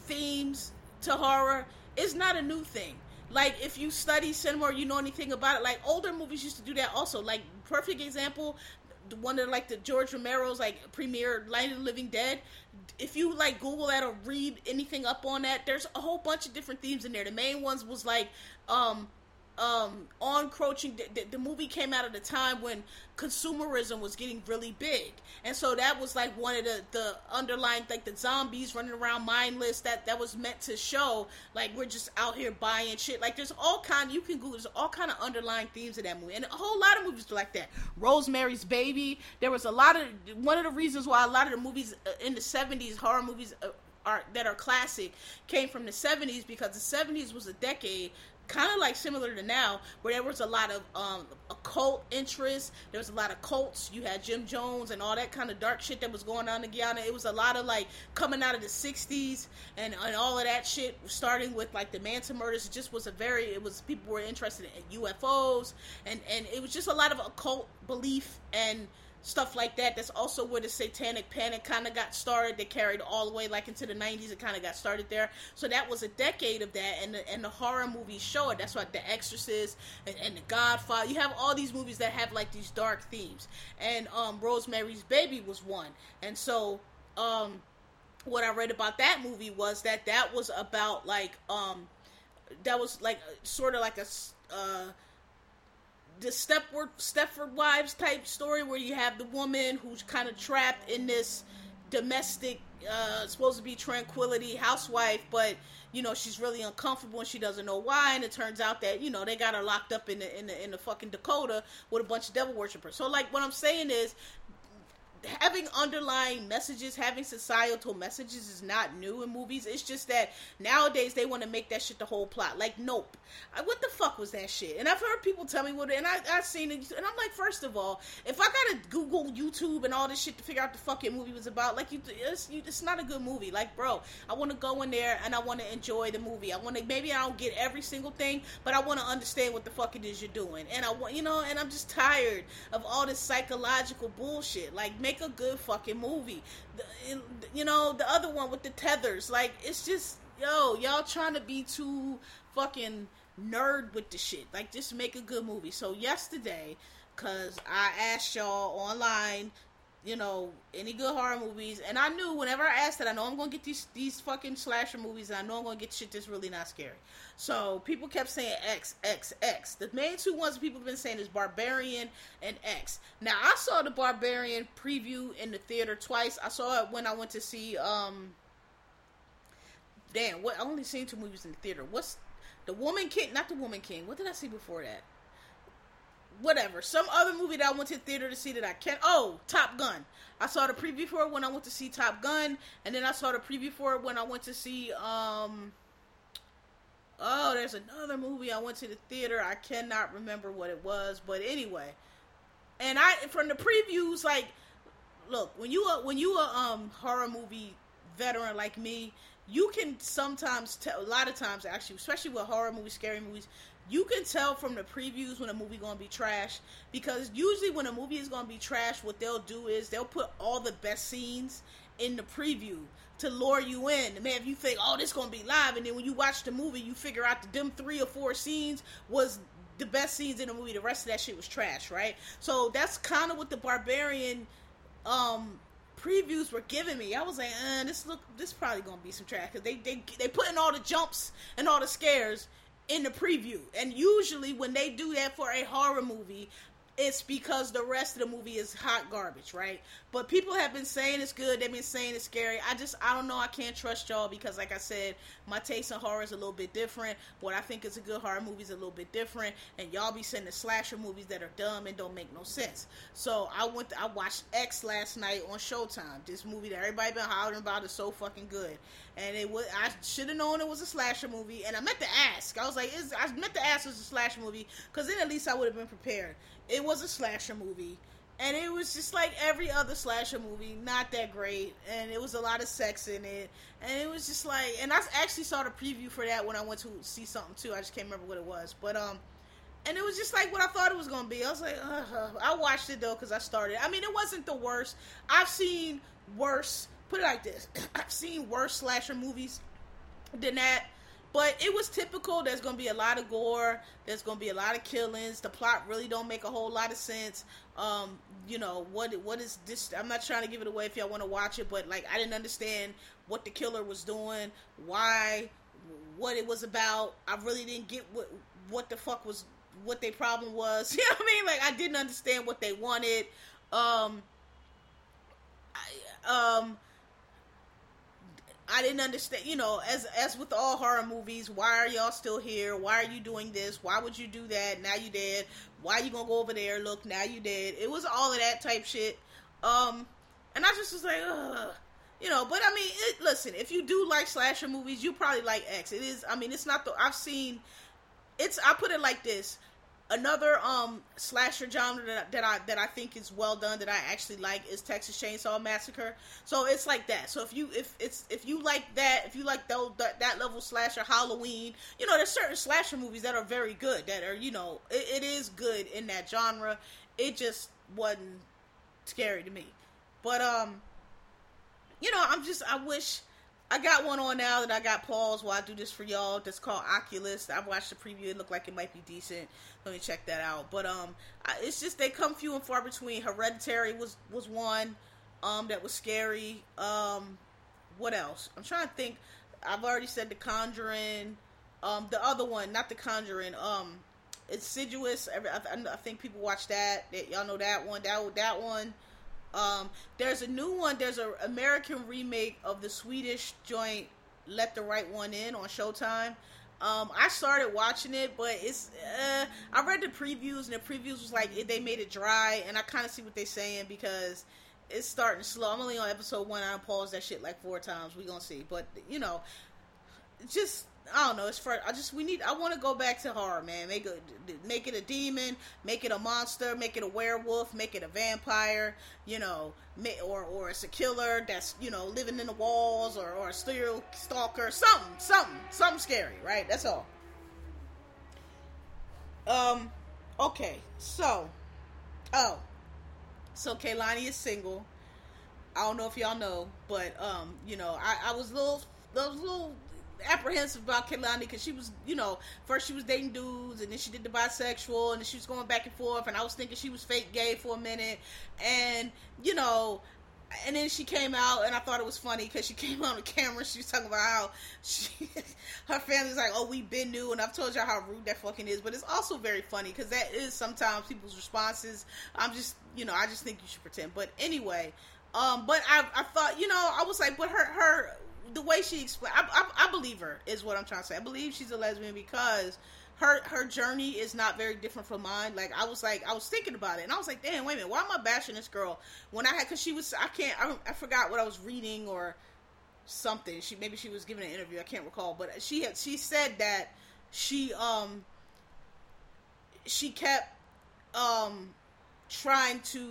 themes to horror is not a new thing. Like if you study cinema or you know anything about it, like older movies used to do that also. Like perfect example, one of like the George Romero's like premiere Night of the Living Dead. If you like Google that or read anything up on that, there's a whole bunch of different themes in there. The main ones was like um um, on encroaching. The, the, movie came out at a time when consumerism was getting really big, and so that was like one of the the underlying like the zombies running around mindless. That that was meant to show like we're just out here buying shit. Like there's all kind you can Google. There's all kind of underlying themes in that movie, and a whole lot of movies like that. Rosemary's Baby. There was a lot of one of the reasons why a lot of the movies uh, in the '70s horror movies. Uh, are, that are classic came from the 70s because the 70s was a decade kind of like similar to now, where there was a lot of um, occult interest. There was a lot of cults. You had Jim Jones and all that kind of dark shit that was going on in Guyana. It was a lot of like coming out of the '60s and and all of that shit, starting with like the Manson murders. It just was a very. It was people were interested in UFOs and and it was just a lot of occult belief and stuff like that. That's also where the satanic panic kind of got started. They carried all the way like into the 90s. It kind of got started there. So that was a decade of that. And the, and the horror movies show it. That's why The Exorcist and, and The Godfather. You have all these movies that have like these dark themes. And um, Rosemary's Baby was one. And so um, what I read about that movie was that that was about like um, that was like sort of like a uh, the Stepford Stepford Wives type story where you have the woman who's kind of trapped in this domestic uh supposed to be tranquility housewife but you know she's really uncomfortable and she doesn't know why and it turns out that you know they got her locked up in the in the in the fucking Dakota with a bunch of devil worshippers so like what I'm saying is having underlying messages, having societal messages is not new in movies. It's just that nowadays they want to make that shit the whole plot. Like, nope. I, what the fuck was that shit? And I've heard people tell me what, and I, I've seen it, and I'm like, first of all, if I gotta Google YouTube and all this shit to figure out the fucking movie was about, like, you, it's, you, it's not a good movie. Like, bro, I want to go in there and I want to enjoy the movie. I want to, maybe I don't get every single thing, but I want to understand what the fuck it is you're doing. And I want, you know, and I'm just tired of all this psychological bullshit. Like, make a good fucking movie. The, you know, the other one with the tethers, like it's just yo, y'all trying to be too fucking nerd with the shit. Like just make a good movie. So yesterday, cause I asked y'all online you know, any good horror movies. And I knew whenever I asked that, I know I'm gonna get these these fucking slasher movies, and I know I'm gonna get shit that's really not scary. So people kept saying X, X, X. The main two ones people have been saying is Barbarian and X. Now I saw the Barbarian preview in the theater twice. I saw it when I went to see um. Damn, what I only seen two movies in the theater. What's the Woman King? Not the Woman King. What did I see before that? Whatever. Some other movie that I went to the theater to see that I can't. Oh, Top Gun. I saw the preview for it when I went to see Top Gun, and then I saw the preview for it when I went to see. um Oh, there's another movie I went to the theater. I cannot remember what it was, but anyway. And I from the previews, like look when you are when you are um horror movie veteran like me, you can sometimes tell. A lot of times, actually, especially with horror movies, scary movies, you can tell from the previews when a movie gonna be trash because usually when a movie is gonna be trash, what they'll do is they'll put all the best scenes in the preview to lure you in. Man, if you think, oh, this gonna be live, and then when you watch the movie, you figure out that them three or four scenes was the best scenes in the movie. The rest of that shit was trash, right? So that's kind of what the Barbarian um previews were giving me. I was like, uh, this look, this probably gonna be some trash because they they they put in all the jumps and all the scares in the preview. And usually when they do that for a horror movie, it's because the rest of the movie is hot garbage, right? But people have been saying it's good. They've been saying it's scary. I just, I don't know. I can't trust y'all because, like I said, my taste in horror is a little bit different. What I think is a good horror movie is a little bit different. And y'all be sending slasher movies that are dumb and don't make no sense. So I went, to, I watched X last night on Showtime. This movie that everybody been hollering about is so fucking good. And it was, I should have known it was a slasher movie. And I meant to ask. I was like, is, I meant to ask it was a slasher movie because then at least I would have been prepared. It was a slasher movie and it was just like every other slasher movie, not that great, and it was a lot of sex in it, and it was just like, and I actually saw the preview for that when I went to see something too. I just can't remember what it was, but um, and it was just like what I thought it was gonna be. I was like, uh, I watched it though because I started. I mean, it wasn't the worst. I've seen worse. Put it like this: I've seen worse slasher movies than that but it was typical. There's going to be a lot of gore. There's going to be a lot of killings. The plot really don't make a whole lot of sense. Um, you know what? What is this? I'm not trying to give it away if y'all want to watch it, but like I didn't understand what the killer was doing, why, what it was about. I really didn't get what what the fuck was what their problem was. You know what I mean? Like I didn't understand what they wanted. Um, I, um I didn't understand, you know, as as with all horror movies, why are y'all still here? Why are you doing this? Why would you do that? Now you dead. Why you gonna go over there? Look, now you dead. It was all of that type shit. Um, and I just was like, ugh. You know, but I mean, it, listen, if you do like slasher movies, you probably like X. It is, I mean, it's not the, I've seen, it's, I put it like this another um slasher genre that, that I that I think is well done that I actually like is Texas Chainsaw Massacre. So it's like that. So if you if it's if you like that, if you like those that, that level slasher Halloween, you know there's certain slasher movies that are very good that are you know it, it is good in that genre. It just wasn't scary to me. But um you know, I'm just I wish I got one on now that I got paused while I do this for y'all. That's called Oculus. I've watched the preview. It looked like it might be decent. Let me check that out. But um, I, it's just they come few and far between. Hereditary was was one um that was scary. Um, what else? I'm trying to think. I've already said The Conjuring. Um, the other one, not The Conjuring. Um, Insidious. I, I, I think people watch that. Y'all know that one. That that one. Um, there's a new one. There's an American remake of the Swedish joint "Let the Right One In" on Showtime. Um, I started watching it, but it's uh, I read the previews and the previews was like they made it dry, and I kind of see what they're saying because it's starting slow. I'm only on episode one. I paused that shit like four times. We gonna see, but you know, just I don't know. It's for I just we need. I want to go back to horror, man. Make it make it a demon, make it a monster, make it a werewolf, make it a vampire. You know, or or it's a killer that's you know living in the walls, or or a serial stalker, something, something, something scary, right? That's all. Um. Okay. So. Oh. So Kehlani is single. I don't know if y'all know, but um, you know, I, I was a little, I was little apprehensive about Kehlani because she was, you know, first she was dating dudes and then she did the bisexual and she was going back and forth and I was thinking she was fake gay for a minute. And you know and then she came out and I thought it was funny because she came out on the camera she was talking about how she her family's like oh we been new and I've told y'all how rude that fucking is but it's also very funny because that is sometimes people's responses. I'm just you know I just think you should pretend. But anyway um but I I thought you know I was like but her her the way she explained, I, I, I, believe her is what I'm trying to say. I believe she's a lesbian because her her journey is not very different from mine. Like I was like I was thinking about it, and I was like, damn, wait a minute, why am I bashing this girl when I had? Because she was, I can't, I, I forgot what I was reading or something. She maybe she was giving an interview, I can't recall, but she had she said that she um she kept um trying to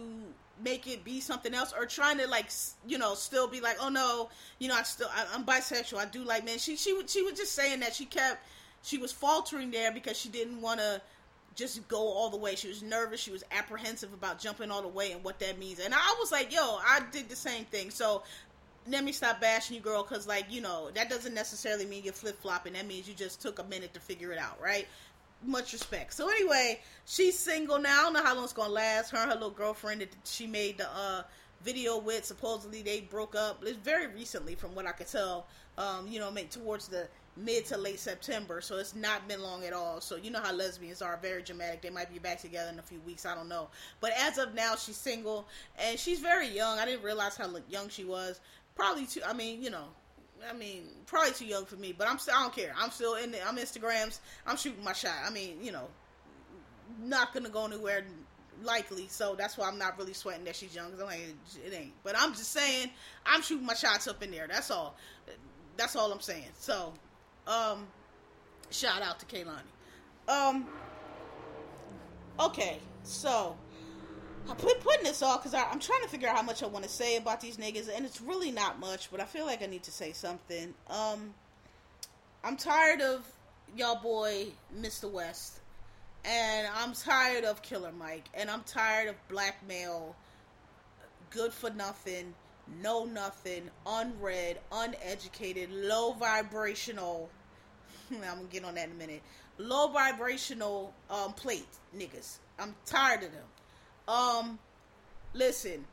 make it be something else or trying to like you know still be like oh no you know I still I, am bisexual I do like men. She she she was just saying that she kept she was faltering there because she didn't want to just go all the way. She was nervous. She was apprehensive about jumping all the way and what that means. And I was like yo I did the same thing. So let me stop bashing you girl because like you know that doesn't necessarily mean you're flip-flopping. That means you just took a minute to figure it out right much respect. So anyway, she's single now. I don't know how long it's gonna last. Her and her little girlfriend that she made the uh, video with. Supposedly they broke up. It's very recently, from what I could tell. Um, you know, make towards the mid to late September. So it's not been long at all. So you know how lesbians are very dramatic. They might be back together in a few weeks. I don't know. But as of now, she's single and she's very young. I didn't realize how young she was. Probably too. I mean, you know, I mean, probably too young for me, but I'm still, I don't care. I'm still in the, I'm Instagrams. I'm shooting my shot. I mean, you know, not gonna go anywhere likely, so that's why I'm not really sweating that she's young. Cause like, it ain't. But I'm just saying, I'm shooting my shots up in there. That's all. That's all I'm saying. So, um, shout out to Kehlani. Um, okay, so I'm putting this off because I'm trying to figure out how much I want to say about these niggas, and it's really not much, but I feel like I need to say something. Um, I'm tired of y'all boy, Mr. West, and I'm tired of Killer Mike, and I'm tired of blackmail, good for nothing, know nothing, unread, uneducated, low vibrational. I'm gonna get on that in a minute. Low vibrational um, plate niggas. I'm tired of them. Um, listen,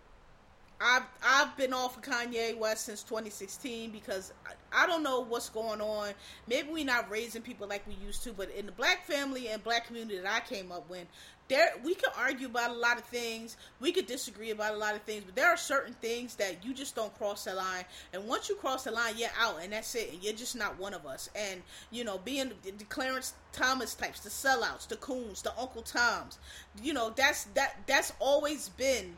I've I've been off of Kanye West since 2016 because I, I, don't know what's going on. Maybe we're not raising people like we used to, but in the black family and black community that I came up with, there we could argue about a lot of things. We could disagree about a lot of things, but there are certain things that you just don't cross the line. And once you cross the line, you're out, and that's it. And you're just not one of us. And you know, being the Clarence Thomas types, the sellouts, the coons, the Uncle Toms, you know, that's that that's always been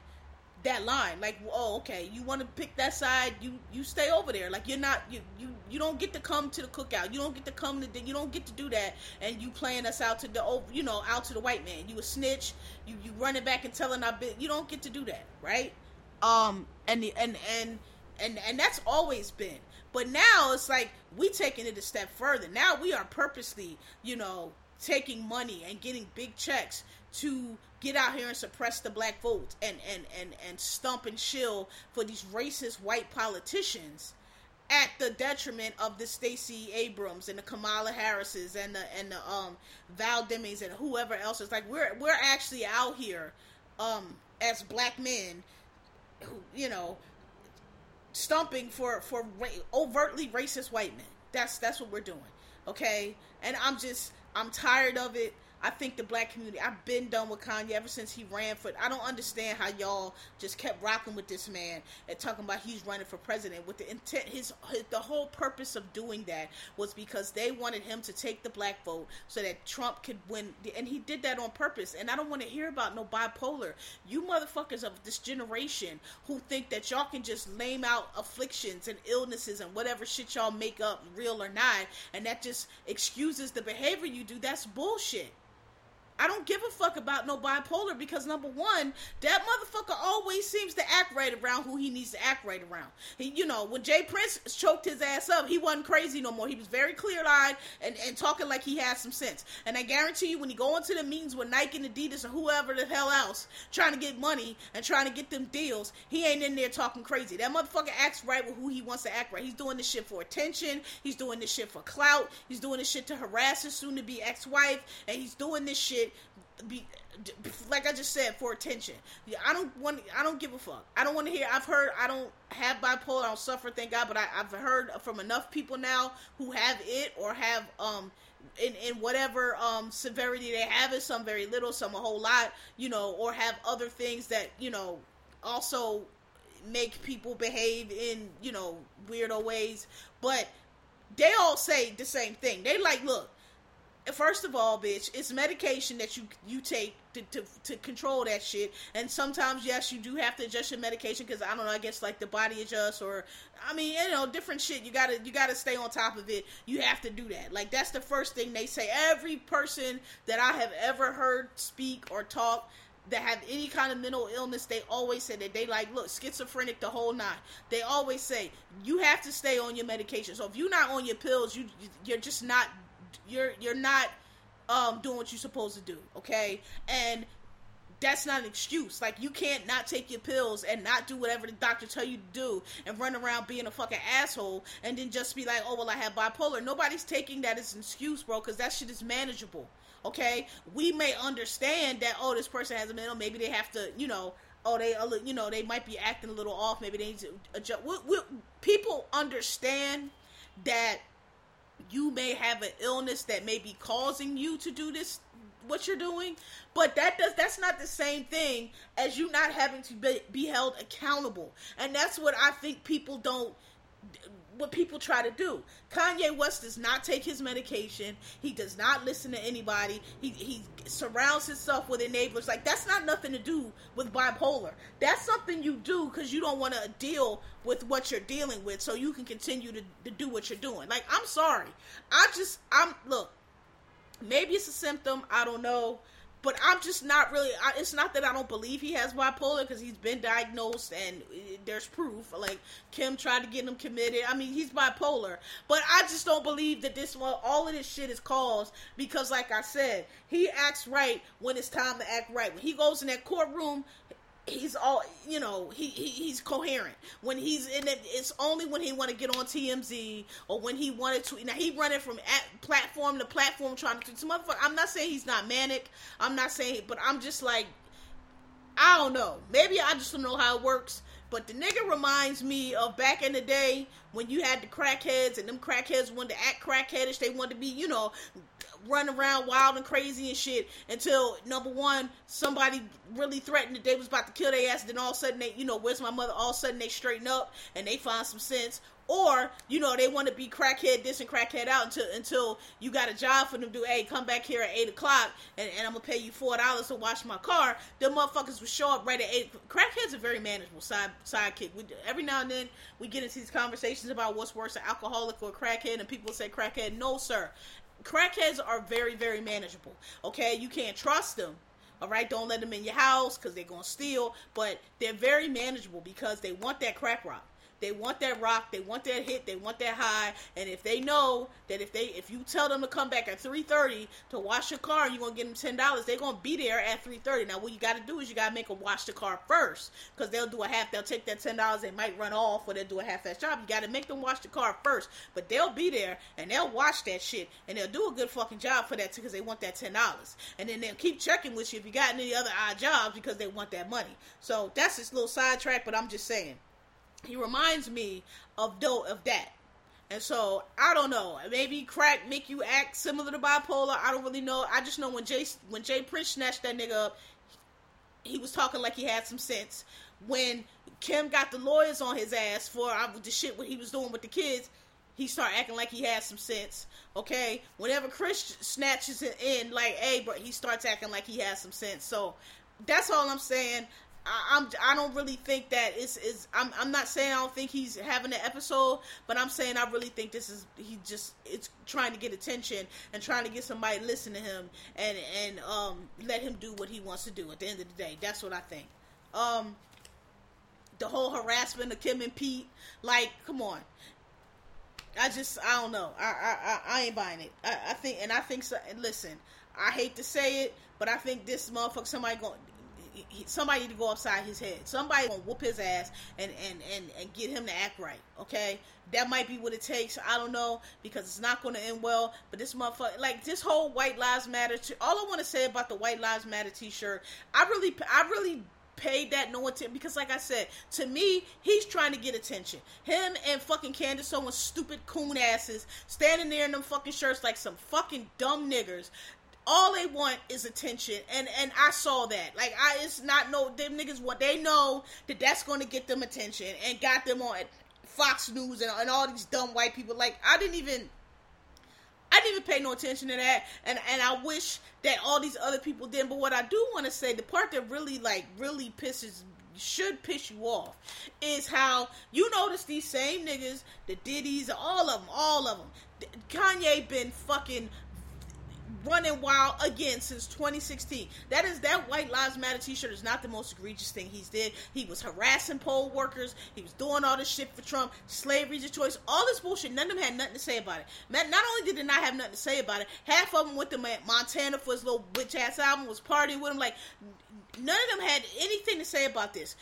that line. Like oh okay you want to pick that side you you stay over there. Like you're not you you you don't get to come to the cookout. You don't get to come to the, you don't get to do that. And you playing us out to the you know out to the white man. You a snitch. You you running back and telling our bit. You don't get to do that right? Um and the, and and and and that's always been. But now it's like we taking it a step further. Now we are purposely you know taking money and getting big checks to get out here and suppress the black vote and and and and stump and shill for these racist white politicians at the detriment of the Stacey Abrams and the Kamala Harrises and the and the um Val Demings and whoever else. Is like we're we're actually out here um as black men who you know stumping for for ra- overtly racist white men. That's that's what we're doing. Okay? And I'm just I'm tired of it I think the black community, I've been done with Kanye ever since he ran for. I don't understand how y'all just kept rocking with this man and talking about he's running for president with the intent. His, his the whole purpose of doing that was because they wanted him to take the black vote so that Trump could win, and he did that on purpose. And I don't want to hear about no bipolar. You motherfuckers of this generation who think that y'all can just lame out afflictions and illnesses and whatever shit y'all make up, real or not, and that just excuses the behavior you do. That's bullshit. I don't give a fuck about no bipolar because number one, that motherfucker always seems to act right around who he needs to act right around. He, you know, when J. Prince choked his ass up, he wasn't crazy no more. He was very clear eyed and, and talking like he had some sense. And I guarantee you, when he go into the meetings with Nike and Adidas or whoever the hell else trying to get money and trying to get them deals, he ain't in there talking crazy. That motherfucker acts right with who he wants to act right. He's doing this shit for attention. He's doing this shit for clout. He's doing this shit to harass his soon to be ex wife. And he's doing this shit be like I just said for attention. I don't want. I don't give a fuck. I don't want to hear. I've heard. I don't have bipolar. I don't suffer. Thank God. But I, have heard from enough people now who have it or have um in in whatever um severity they have it. Some very little. Some a whole lot. You know, or have other things that you know also make people behave in you know weirdo ways. But they all say the same thing. They like, look, first of all, bitch, it's medication that you you take to, to, to control that shit. And sometimes, yes, you do have to adjust your medication because I don't know. I guess like the body adjusts, or I mean, you know, different shit. You gotta you gotta stay on top of it. You have to do that. Like that's the first thing they say. Every person that I have ever heard speak or talk that have any kind of mental illness, they always say that they like look schizophrenic the whole nine. They always say you have to stay on your medication. So if you're not on your pills, you you're just not you're you're not um doing what you're supposed to do. Okay, and that's not an excuse. Like you can't not take your pills and not do whatever the doctor tell you to do and run around being a fucking asshole and then just be like, oh well, I have bipolar. Nobody's taking that as an excuse, bro, because that shit is manageable. Okay, we may understand that oh, this person has a mental, maybe they have to, you know, oh they, you know, they might be acting a little off, maybe they need to adjust. We, we, people understand that you may have an illness that may be causing you to do this what you're doing but that does that's not the same thing as you not having to be, be held accountable. And that's what i think people don't what people try to do. Kanye West does not take his medication. He does not listen to anybody. He he surrounds himself with enablers. Like that's not nothing to do with bipolar. That's something you do because you don't want to deal with what you're dealing with, so you can continue to, to do what you're doing. Like I'm sorry, I just I'm look. Maybe it's a symptom. I don't know but I'm just not really. I, it's not that I don't believe he has bipolar because he's been diagnosed and uh, there's proof. Like Kim tried to get him committed. I mean, he's bipolar, but I just don't believe that this one. All of this shit is caused because, like I said, he acts right when it's time to act right. When he goes in that courtroom, he's all you know he, he he's coherent when he's in it it's only when he want to get on tmz or when he wanted to now he running from platform to platform trying to some motherfucker i'm not saying he's not manic i'm not saying but i'm just like i don't know maybe i just don't know how it works but the nigga reminds me of back in the day when you had the crackheads and them crackheads wanted to act crackheadish. They wanted to be, you know, run around wild and crazy and shit until number one, somebody really threatened that they was about to kill their ass. Then all of a sudden they, you know, where's my mother? All of a sudden they straighten up and they find some sense. Or, you know, they want to be crackhead this and crackhead out until until you got a job for them to do, hey, come back here at 8 o'clock and, and I'm to pay you $4 to wash my car. Them motherfuckers will show up right at 8. Crackheads are very manageable side sidekick. We, every now and then we get into these conversations about what's worse, an alcoholic or a crackhead, and people say crackhead. No, sir crackheads are very, very manageable. Okay, you can't trust them. All right, don't let them in your house because they're gonna steal. But they're very manageable because they want that crack rock. They want that rock, they want that hit, they want that high, and if they know that if they if you tell them to come back at three thirty to wash your car, and you're gonna get them ten dollars. They're gonna be there at three thirty. Now what you got to do is you gotta make them wash the car first, because they'll do a half. They'll take that ten dollars. They might run off, or they'll do a half-ass job. You got to make them wash the car first, but they'll be there and they'll wash that shit, and they'll do a good fucking job for that because they want that ten dollars, and then they'll keep checking with you if you got any other odd jobs because they want that money. So that's this little sidetrack, but I'm just saying he reminds me of though of that. And so I don't know. Maybe crack make you act similar to bipolar. I don't really know. I just know when Jay when J. Prince snatched that nigga up, he was talking like he had some sense. When Kim got the lawyers on his ass for uh, the shit what he was doing with the kids, he started acting like he had some sense. Okay, whenever Chris snatches it in, like, hey, but he starts acting like he has some sense. So that's all I'm saying. I, I'm I don't really think that it's is I'm I'm not saying I don't think he's having an episode, but I'm saying I really think this is he just it's trying to get attention and trying to get somebody to listen to him and and um let him do what he wants to do at the end of the day. That's what I think. Um the whole harassment of Kim and Pete, like, come on. I just I don't know. I I I, ain't buying it. I, I think and I think so. Listen, I hate to say it, but I think this motherfucker somebody going somebody need to go upside his head. Somebody gonna whoop his ass and, and, and, and get him to act right. Okay, that might be what it takes. I don't know because it's not gonna end well. But this motherfucker, like this whole White Lives Matter. T- all I want to say about the White Lives Matter T-shirt, I really, I really paid that no attention because like I said, to me, he's trying to get attention. Him and fucking Candace Owens stupid coon asses standing there in them fucking shirts like some fucking dumb niggers all they want is attention and and i saw that like i it's not no them niggas what they know that that's going to get them attention and got them on fox news and, and all these dumb white people like i didn't even I didn't even pay no attention to that, and and I wish that all these other people didn't. But what I do want to say, the part that really like really pisses should piss you off is how you notice these same niggas, the Diddy's, all of them, all of them. Kanye been fucking running wild again since 2016. That is that White Lives Matter T-shirt is not the most egregious thing he's did. He was harassing poll workers. He was doing all this shit for Trump. Slavery's a choice. All this bullshit. None of them had nothing to say about it. Man, not only did they not have nothing to say about it, half of them went to Montana for his little bitch ass album, was partying with him. Like none of them had anything to say about this.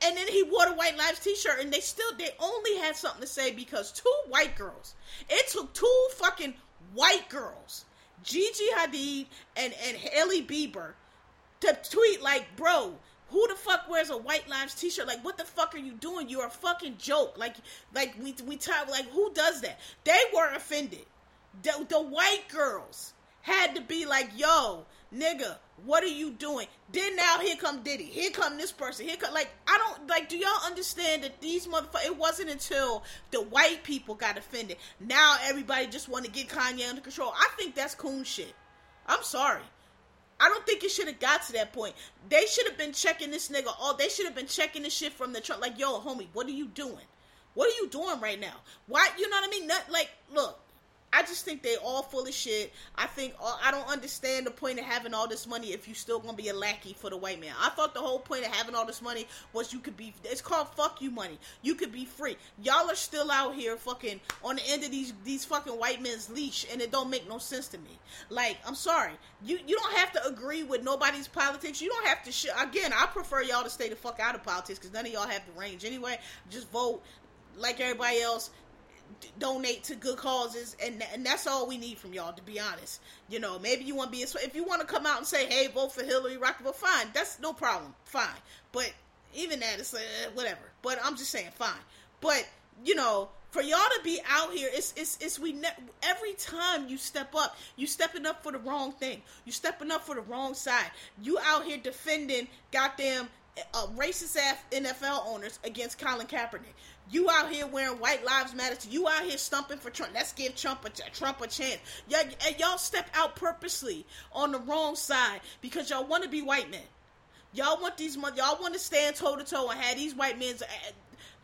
And then he wore the White Lives T-shirt, and they still they only had something to say because two white girls. It took two fucking white girls Gigi Hadid and and Hailey Bieber to tweet like, bro, who the fuck wears a White Lives T-shirt? Like, what the fuck are you doing? You're a fucking joke. Like, like we we talk like who does that? They were offended. The, the white girls had to be like, yo, nigga, what are you doing? Then now here come Diddy. Here come this person. Here come like I don't like. Do y'all understand that these motherfuckers? It wasn't until the white people got offended. Now everybody just want to get Kanye under control. I think that's coon shit. I'm sorry. I don't think it should have got to that point. They should have been checking this nigga. All they should have been checking this shit from the truck. Like, yo, homie, what are you doing? What are you doing right now? Why? You know what I mean? Not like, look I just think they all full of shit. I think I don't understand the point of having all this money if you still gonna be a lackey for the white man. I thought the whole point of having all this money was you could be. It's called fuck you money. You could be free. Y'all are still out here fucking on the end of these these fucking white men's leash, and it don't make no sense to me. Like I'm sorry, you you don't have to agree with nobody's politics. You don't have to. Sh- Again, I prefer y'all to stay the fuck out of politics because none of y'all have the range anyway. Just vote like everybody else donate to good causes and and that's all we need from y'all to be honest. You know maybe you want to be a, if you want to come out and say hey vote for hillary Well, fine that's no problem fine. But even that is uh, whatever. But i'm just saying fine. But you know for y'all to be out here it's it's, it's we ne- every time you step up you stepping up for the wrong thing. You stepping up for the wrong side. You out here defending goddamn uh, racist ass NFL owners against Colin Kaepernick. You out here wearing white lives matter. You out here stumping for Trump. Let's give Trump a Trump a chance. Y'all, y'all step out purposely on the wrong side because y'all want to be white men. Y'all want these y'all want to stand toe to toe and have these white men uh,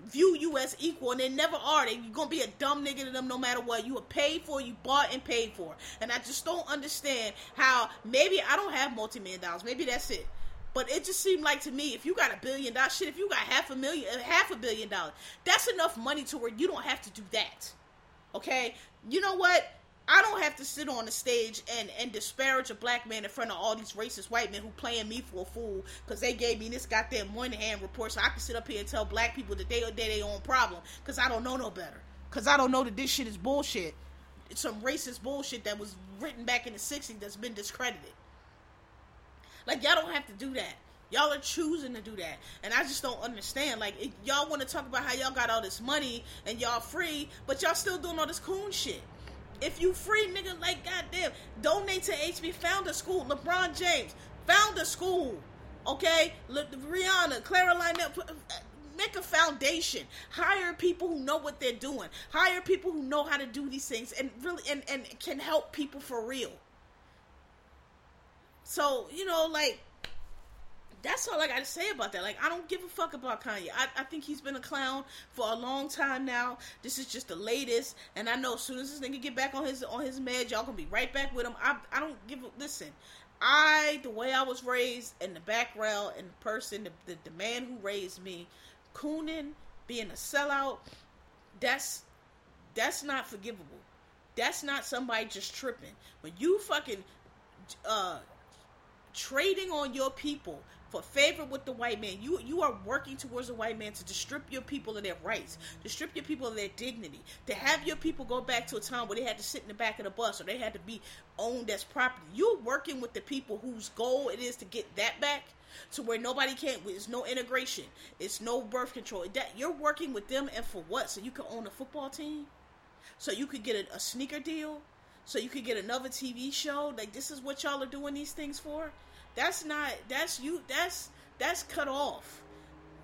view you as equal, and they never are. They you're gonna be a dumb nigga to them no matter what. You were paid for, you bought and paid for, and I just don't understand how. Maybe I don't have multi million dollars. Maybe that's it. But it just seemed like to me, if you got a billion dollars, shit, if you got half a million, uh, half a billion dollars, that's enough money to where you don't have to do that. Okay? You know what? I don't have to sit on the stage and, and disparage a black man in front of all these racist white men who playing me for a fool because they gave me this goddamn Moynihan report so I can sit up here and tell black people that they are their own problem because I don't know no better. Because I don't know that this shit is bullshit. It's some racist bullshit that was written back in the 60s that's been discredited. Like y'all don't have to do that. Y'all are choosing to do that, and I just don't understand. Like y'all want to talk about how y'all got all this money and y'all free, but y'all still doing all this coon shit. If you free, nigga, like goddamn, donate to HB Found a School. LeBron James found a school. Okay, Le- Rihanna, Clara Lionel, uh, make a foundation. Hire people who know what they're doing. Hire people who know how to do these things and really and, and can help people for real. So, you know, like, that's all I got to say about that. Like, I don't give a fuck about Kanye. I, I think he's been a clown for a long time now. This is just the latest, and I know as soon as this nigga get back on his on his med, y'all gonna be right back with him. I I don't give a listen. I the way I was raised and the background and the person, the, the, the man who raised me, cooning, being a sellout, that's that's not forgivable. That's not somebody just tripping. When you fucking uh trading on your people for favor with the white man. You you are working towards the white man to strip your people of their rights, to strip your people of their dignity, to have your people go back to a time where they had to sit in the back of the bus or they had to be owned as property. You're working with the people whose goal it is to get that back to where nobody can't. it's no integration it's no birth control that you're working with them and for what so you can own a football team so you could get a, a sneaker deal so you could get another tv show like this is what y'all are doing these things for that's not. That's you. That's that's cut off.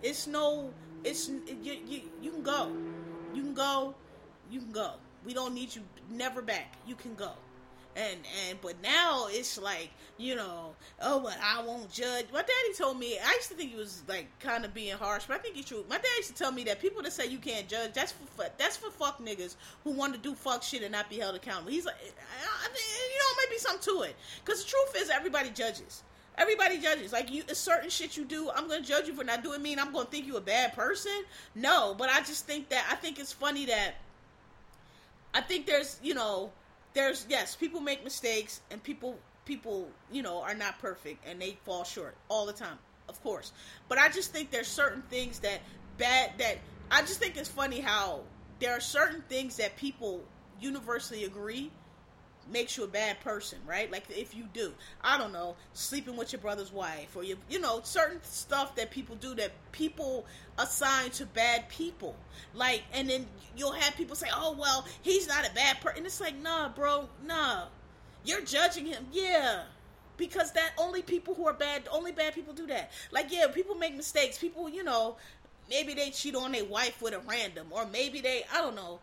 It's no. It's you. You, you can go. You can go. You can go. We don't need you. Never back. You can go. And and but now it's like you know oh but I won't judge. My daddy told me I used to think he was like kind of being harsh, but I think he's true. My dad used to tell me that people that say you can't judge that's for that's for fuck niggas who want to do fuck shit and not be held accountable. He's like, I, I you know, maybe something to it because the truth is everybody judges. Everybody judges. Like you, a certain shit you do, I'm gonna judge you for not doing. Mean I'm gonna think you a bad person? No, but I just think that I think it's funny that I think there's you know there's yes people make mistakes and people people you know are not perfect and they fall short all the time of course. But i just think there's certain things that bad that i just think it's funny how there are certain things that people universally agree makes you a bad person, right? Like if you do, I don't know, sleeping with your brother's wife or you you know, certain stuff that people do that people assign to bad people. Like and then you'll have people say, "Oh, well, he's not a bad person." It's like, "Nah, bro, nah. You're judging him." Yeah. Because that only people who are bad, only bad people do that. Like, yeah, people make mistakes. People, you know, maybe they cheat on their wife with a random, or maybe they, I don't know,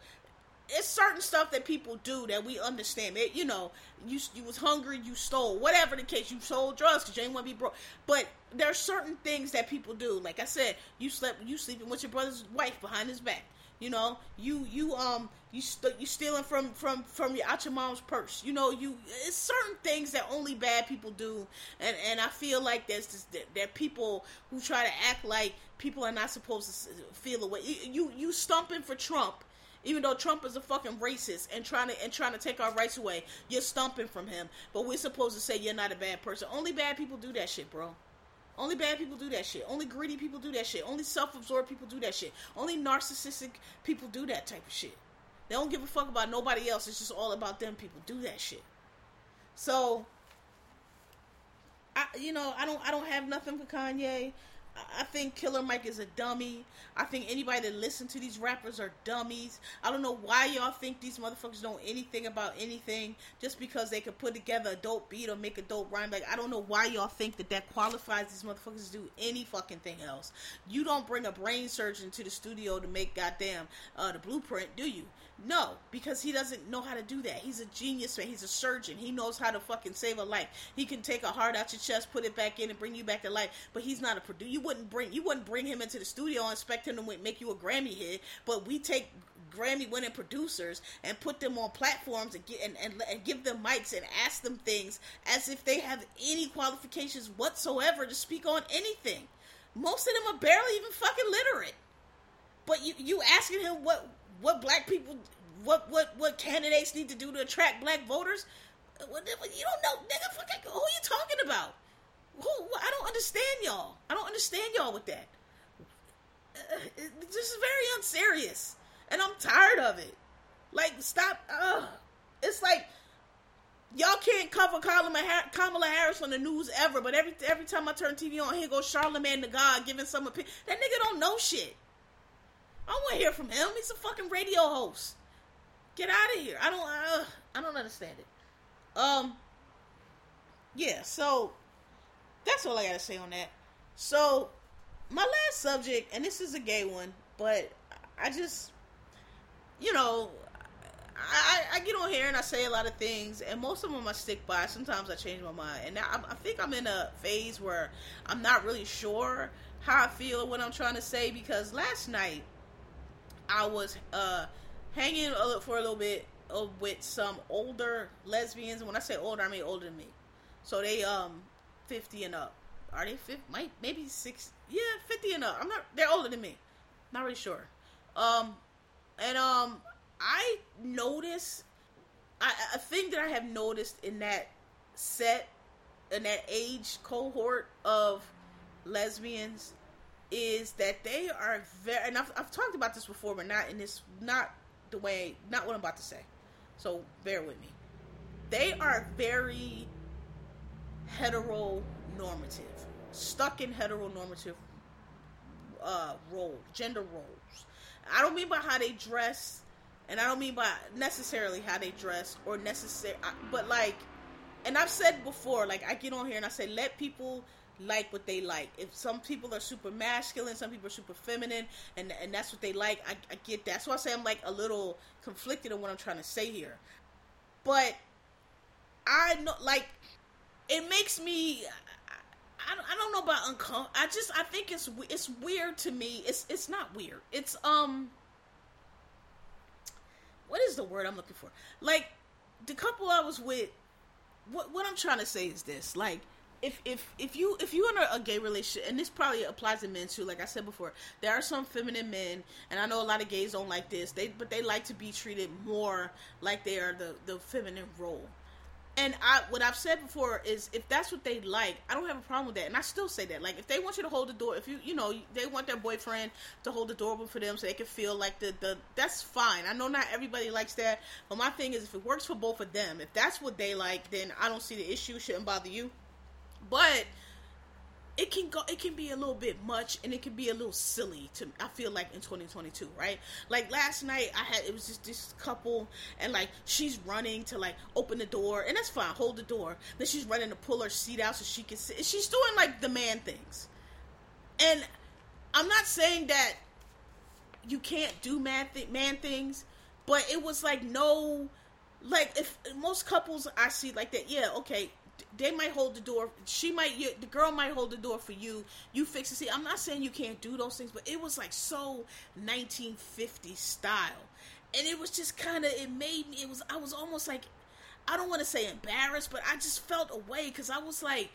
it's certain stuff that people do that we understand. It, you know, you you was hungry, you stole, whatever the case, you sold drugs because you didn't want to be broke. But there are certain things that people do. Like I said, you slept, you sleeping with your brother's wife behind his back. You know, you you um you st- you stealing from from from your out your mom's purse. You know, you it's certain things that only bad people do, and and I feel like there's this, there are people who try to act like people are not supposed to feel the way you you stumping for Trump even though Trump is a fucking racist and trying to and trying to take our rights away, you're stumping from him. But we're supposed to say you're not a bad person. Only bad people do that shit, bro. Only bad people do that shit. Only greedy people do that shit. Only self-absorbed people do that shit. Only narcissistic people do that type of shit. They don't give a fuck about nobody else. It's just all about them. People do that shit. So, I you know I don't I don't have nothing for Kanye. I think Killer Mike is a dummy. I think anybody that listens to these rappers are dummies. I don't know why y'all think these motherfuckers know anything about anything just because they could put together a dope beat or make a dope rhyme. Like I don't know why y'all think that that qualifies these motherfuckers to do any fucking thing else. You don't bring a brain surgeon to the studio to make goddamn uh, the blueprint, do you? No, because he doesn't know how to do that. He's a genius man. He's a surgeon. He knows how to fucking save a life. He can take a heart out your chest, put it back in, and bring you back to life. But he's not a producer. You wouldn't bring you wouldn't bring him into the studio and expect him to make you a Grammy hit. But we take Grammy winning producers and put them on platforms and, get, and, and, and give them mics and ask them things as if they have any qualifications whatsoever to speak on anything. Most of them are barely even fucking literate. But you you asking him what what black people, what what what candidates need to do to attract black voters. You don't know, nigga. Who are you talking about? Who? I don't understand y'all. I don't understand y'all with that. Uh, this is very unserious, and I'm tired of it. Like, stop. Uh, it's like y'all can't cover Kamala Harris on the news ever, but every every time I turn TV on, here goes Charlemagne the God giving some opinion. That nigga don't know shit. I want to hear from him. He's a fucking radio host. Get out of here. I don't. Uh, I don't understand it. Um. Yeah. So that's all I gotta say on that. So my last subject, and this is a gay one, but I just, you know, I, I get on here and I say a lot of things, and most of them I stick by. Sometimes I change my mind, and I, I think I'm in a phase where I'm not really sure how I feel or what I'm trying to say because last night I was uh, hanging for a little bit uh, with some older lesbians. When I say older, I mean older than me. So they um fifty and up. Are they fifty? Might maybe six? Yeah, fifty and up. I'm not. They're older than me. Not really sure. Um, and um, I notice I, a thing that I have noticed in that set in that age cohort of lesbians is that they are very, and I've, I've talked about this before, but not in this, not the way, not what I'm about to say. So bear with me. They are very heteronormative, stuck in heteronormative uh, role, gender roles. I don't mean by how they dress, and I don't mean by necessarily how they dress or necessary, but like, and I've said before, like I get on here and I say, let people like what they like. If some people are super masculine, some people are super feminine, and and that's what they like. I, I get that. why I say I'm like a little conflicted on what I'm trying to say here. But I know, like, it makes me. I, I don't know about uncomfortable. I just I think it's it's weird to me. It's it's not weird. It's um. What is the word I'm looking for? Like the couple I was with. What what I'm trying to say is this: like if if if you if you're in a, a, gay relationship, and this probably applies to men too. Like I said before, there are some feminine men, and I know a lot of gays don't like this. They but they like to be treated more like they are the the feminine role. And I what I've said before is if that's what they like, I don't have a problem with that. And I still say that. Like if they want you to hold the door, if you you know they want their boyfriend to hold the door open for them so they can feel like the the that's fine. I know not everybody likes that, but my thing is if it works for both of them, if that's what they like, then I don't see the issue. Shouldn't bother you but it can go it can be a little bit much and it can be a little silly to I feel like in 2022 right? Like last night I had it was just this couple and like she's running to like open the door and that's fine hold the door. Then she's running to pull her seat out so she can sit she's doing like the man things. And I'm not saying that you can't do man th- man things but it was like no like if most couples I see like that yeah okay they might hold the door. She might, you, the girl might hold the door for you. You fix it. See, I'm not saying you can't do those things, but it was like so 1950 style, and it was just kind of. It made me. It was. I was almost like, I don't want to say embarrassed, but I just felt away because I was like,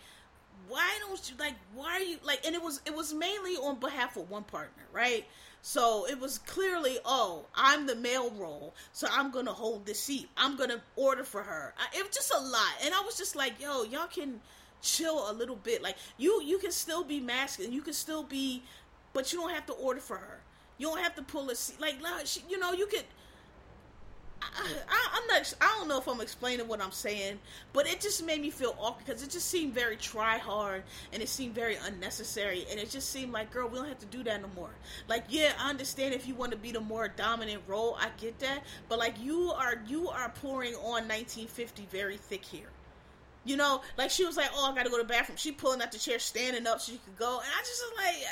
why don't you like? Why are you like? And it was. It was mainly on behalf of one partner, right? So it was clearly, oh, I'm the male role, so I'm gonna hold the seat. I'm gonna order for her. I, it was just a lot, and I was just like, yo, y'all can chill a little bit. Like you, you can still be masculine, you can still be, but you don't have to order for her. You don't have to pull a seat. Like, you know, you could I, am not. I don't know if I'm explaining what I'm saying, but it just made me feel awkward because it just seemed very try hard and it seemed very unnecessary, and it just seemed like, girl, we don't have to do that no more. Like, yeah, I understand if you want to be the more dominant role, I get that, but like you are, you are pouring on 1950 very thick here. You know, like she was like, "Oh, I gotta go to the bathroom." She pulling out the chair, standing up so she could go, and I just was like,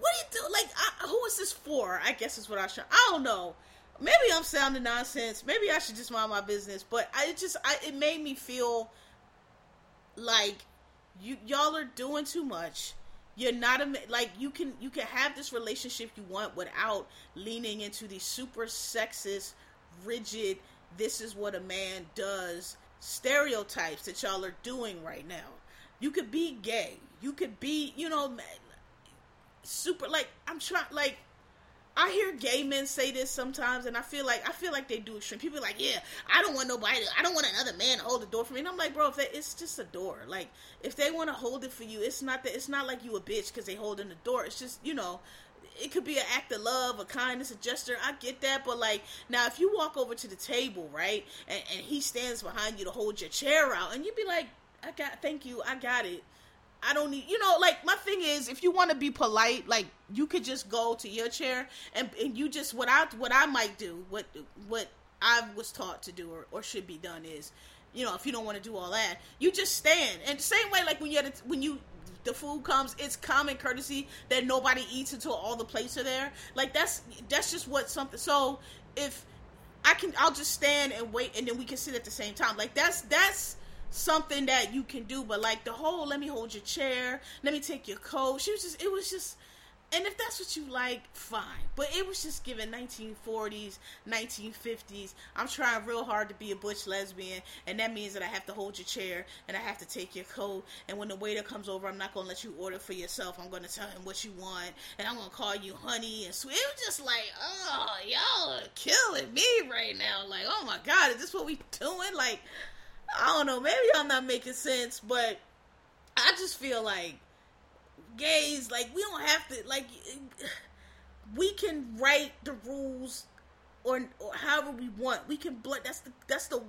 what do you do? Like, I, who is this for? I guess is what I should. I don't know. Maybe I'm sounding nonsense. Maybe I should just mind my business. But I just, I, it made me feel like you y'all are doing too much. You're not a like you can you can have this relationship you want without leaning into these super sexist, rigid. This is what a man does stereotypes that y'all are doing right now. You could be gay. You could be, you know, super like I'm trying like I hear gay men say this sometimes, and I feel like I feel like they do extreme. People like, yeah, I don't want nobody. I don't want another man to hold the door for me. And I'm like, bro, if it's just a door. Like, if they want to hold it for you, it's not that. It's not like you a bitch because they holding the door. It's just you know, it could be an act of love, a kindness, a gesture. I get that, but like now, if you walk over to the table, right, and, and he stands behind you to hold your chair out, and you'd be like, I got, thank you, I got it I don't need, you know, like my thing is, if you want to be polite, like you could just go to your chair and, and you just what I what I might do, what what I was taught to do or, or should be done is, you know, if you don't want to do all that, you just stand. And same way, like when you when you the food comes, it's common courtesy that nobody eats until all the plates are there. Like that's that's just what something. So if I can, I'll just stand and wait, and then we can sit at the same time. Like that's that's something that you can do, but like the whole let me hold your chair, let me take your coat. She was just it was just and if that's what you like, fine. But it was just given 1940s, 1950s. I'm trying real hard to be a butch lesbian, and that means that I have to hold your chair and I have to take your coat. And when the waiter comes over, I'm not gonna let you order for yourself. I'm gonna tell him what you want, and I'm gonna call you honey and sweet. It was just like, oh, y'all are killing me right now. Like, oh my god, is this what we doing? Like, I don't know. Maybe I'm not making sense, but I just feel like gays, like we don't have to, like we can write the rules or, or however we want. We can. That's the that's the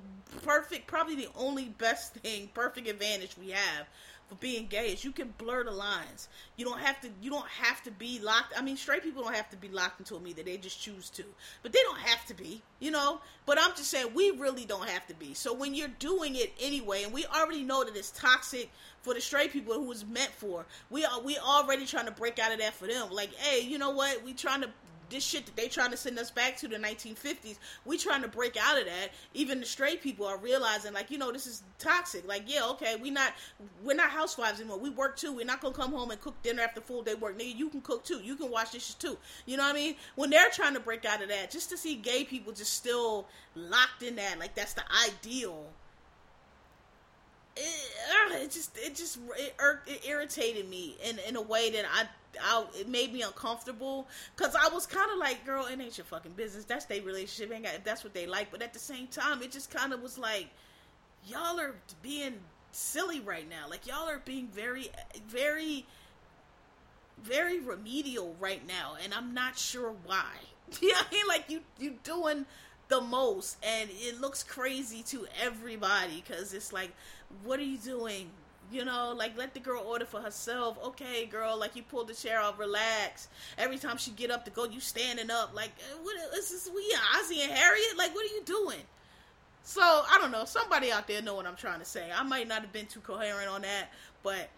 perfect, probably the only best thing, perfect advantage we have for being gay is you can blur the lines. You don't have to you don't have to be locked. I mean, straight people don't have to be locked into a meter. They just choose to. But they don't have to be, you know? But I'm just saying we really don't have to be. So when you're doing it anyway, and we already know that it's toxic for the straight people who it's meant for, we are we already trying to break out of that for them. Like, hey, you know what? We trying to this shit that they trying to send us back to the 1950s. We trying to break out of that. Even the straight people are realizing, like, you know, this is toxic. Like, yeah, okay, we not we're not housewives anymore. We work too. We're not gonna come home and cook dinner after full day work. Nigga, you can cook too. You can wash dishes too. You know what I mean? When they're trying to break out of that, just to see gay people just still locked in that, like that's the ideal it, it just it just it, it irritated me in in a way that I I it made me uncomfortable because I was kind of like, girl, it ain't your fucking business. That's their relationship. Ain't got, that's what they like. But at the same time, it just kind of was like, y'all are being silly right now. Like y'all are being very very very remedial right now, and I'm not sure why. you know I mean? Like you you doing the most, and it looks crazy to everybody because it's like what are you doing? You know, like let the girl order for herself. Okay, girl, like you pull the chair off, relax. Every time she get up to go, you standing up. Like, eh, what is this? We Ozzie and Harriet? Like, what are you doing? So I don't know. Somebody out there know what I'm trying to say. I might not have been too coherent on that, but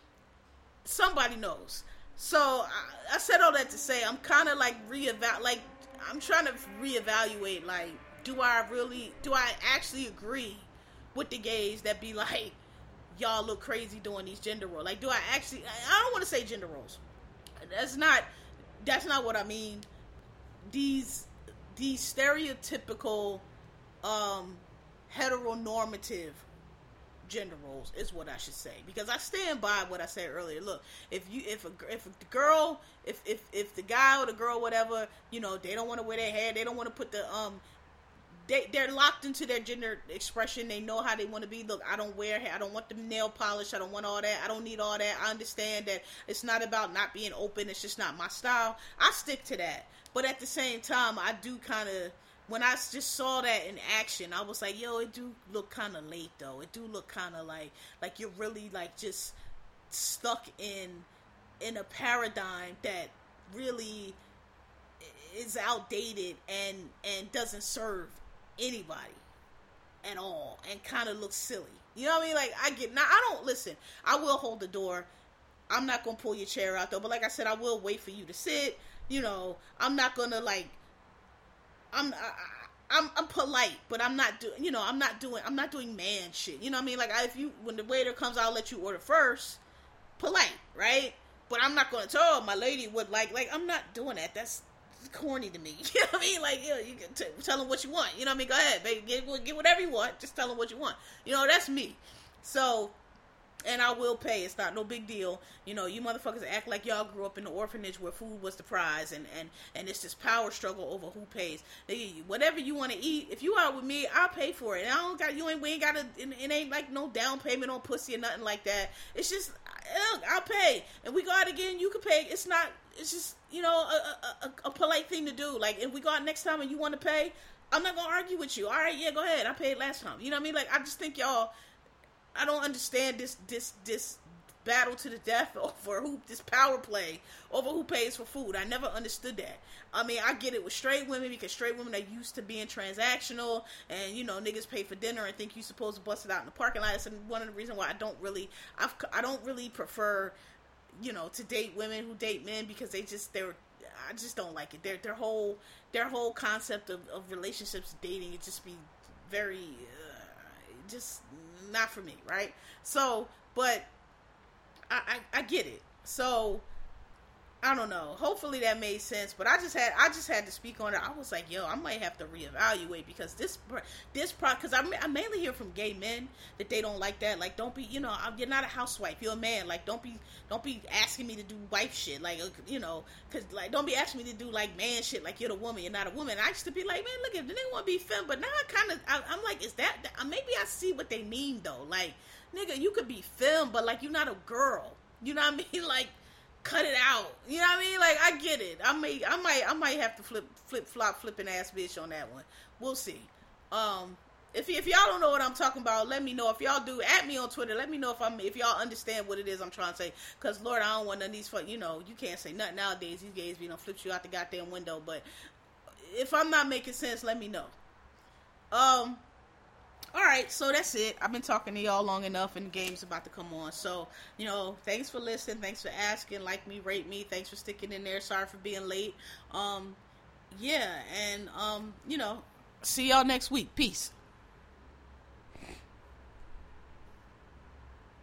somebody knows. So I, I said all that to say I'm kind of like reevaluate. Like I'm trying to reevaluate. Like, do I really? Do I actually agree with the gays that be like? Y'all look crazy doing these gender roles. Like, do I actually? I don't want to say gender roles. That's not. That's not what I mean. These these stereotypical, um, heteronormative gender roles is what I should say because I stand by what I said earlier. Look, if you if a if the girl if if if the guy or the girl whatever you know they don't want to wear their hair, they don't want to put the um they they're locked into their gender expression. They know how they want to be. Look, I don't wear hair. I don't want the nail polish. I don't want all that. I don't need all that. I understand that it's not about not being open. It's just not my style. I stick to that. But at the same time, I do kind of when I just saw that in action, I was like, yo, it do look kind of late though. It do look kind of like like you're really like just stuck in in a paradigm that really is outdated and and doesn't serve anybody at all and kind of look silly. You know what I mean? Like I get now. I don't listen. I will hold the door. I'm not gonna pull your chair out though. But like I said, I will wait for you to sit. You know, I'm not gonna like. I'm. I, I'm I'm polite, but I'm not doing. You know, I'm not doing. I'm not doing man shit. You know what I mean? Like I, if you when the waiter comes, I'll let you order first. Polite, right? But I'm not gonna tell my lady would like. Like I'm not doing that. That's corny to me. You know what I mean? Like, you, know, you can t- tell them what you want. You know what I mean? Go ahead, baby. Get, get whatever you want. Just tell them what you want. You know, that's me. So, and I will pay. It's not no big deal. You know, you motherfuckers act like y'all grew up in the orphanage where food was the prize, and and and it's this power struggle over who pays. Whatever you want to eat, if you out with me, I'll pay for it. And I don't got you ain't we ain't got it, it ain't like no down payment on pussy or nothing like that. It's just look, I'll pay, and we go out again. You can pay. It's not. It's just you know a, a, a, a polite thing to do. Like if we go out next time and you want to pay, I'm not gonna argue with you. All right, yeah, go ahead. I paid last time. You know what I mean? Like I just think y'all. I don't understand this this this battle to the death over who this power play over who pays for food. I never understood that. I mean, I get it with straight women because straight women are used to being transactional, and you know niggas pay for dinner and think you supposed to bust it out in the parking lot. That's one of the reasons why I don't really, I've, I don't really prefer, you know, to date women who date men because they just they're. I just don't like it. Their their whole their whole concept of, of relationships, dating, it just be very, uh, just not for me, right? So, but I, I, I get it. So I don't know. Hopefully that made sense, but I just had I just had to speak on it. I was like, yo, I might have to reevaluate because this this pro because I, I mainly hear from gay men that they don't like that. Like, don't be you know you're not a housewife, you're a man. Like, don't be don't be asking me to do wife shit. Like, uh, you know, because like don't be asking me to do like man shit. Like you're the woman, you're not a woman. I used to be like, man, look if they want to be femme, but now I kind of I'm like, is that maybe I see what they mean though? Like, nigga, you could be femme, but like you're not a girl. You know what I mean? Like cut it out. You know what I mean? Like I get it. I may I might I might have to flip flip flop flipping ass bitch on that one. We'll see. Um if if y'all don't know what I'm talking about, let me know. If y'all do, at me on Twitter. Let me know if I'm if y'all understand what it is I'm trying to say. Cause Lord, I don't want none of these. You know, you can't say nothing nowadays. These gays be done flips you out the goddamn window. But if I'm not making sense, let me know. Um, all right, so that's it. I've been talking to y'all long enough, and the game's about to come on. So, you know, thanks for listening. Thanks for asking. Like me, rate me. Thanks for sticking in there. Sorry for being late. Um, yeah, and um, you know, see y'all next week. Peace.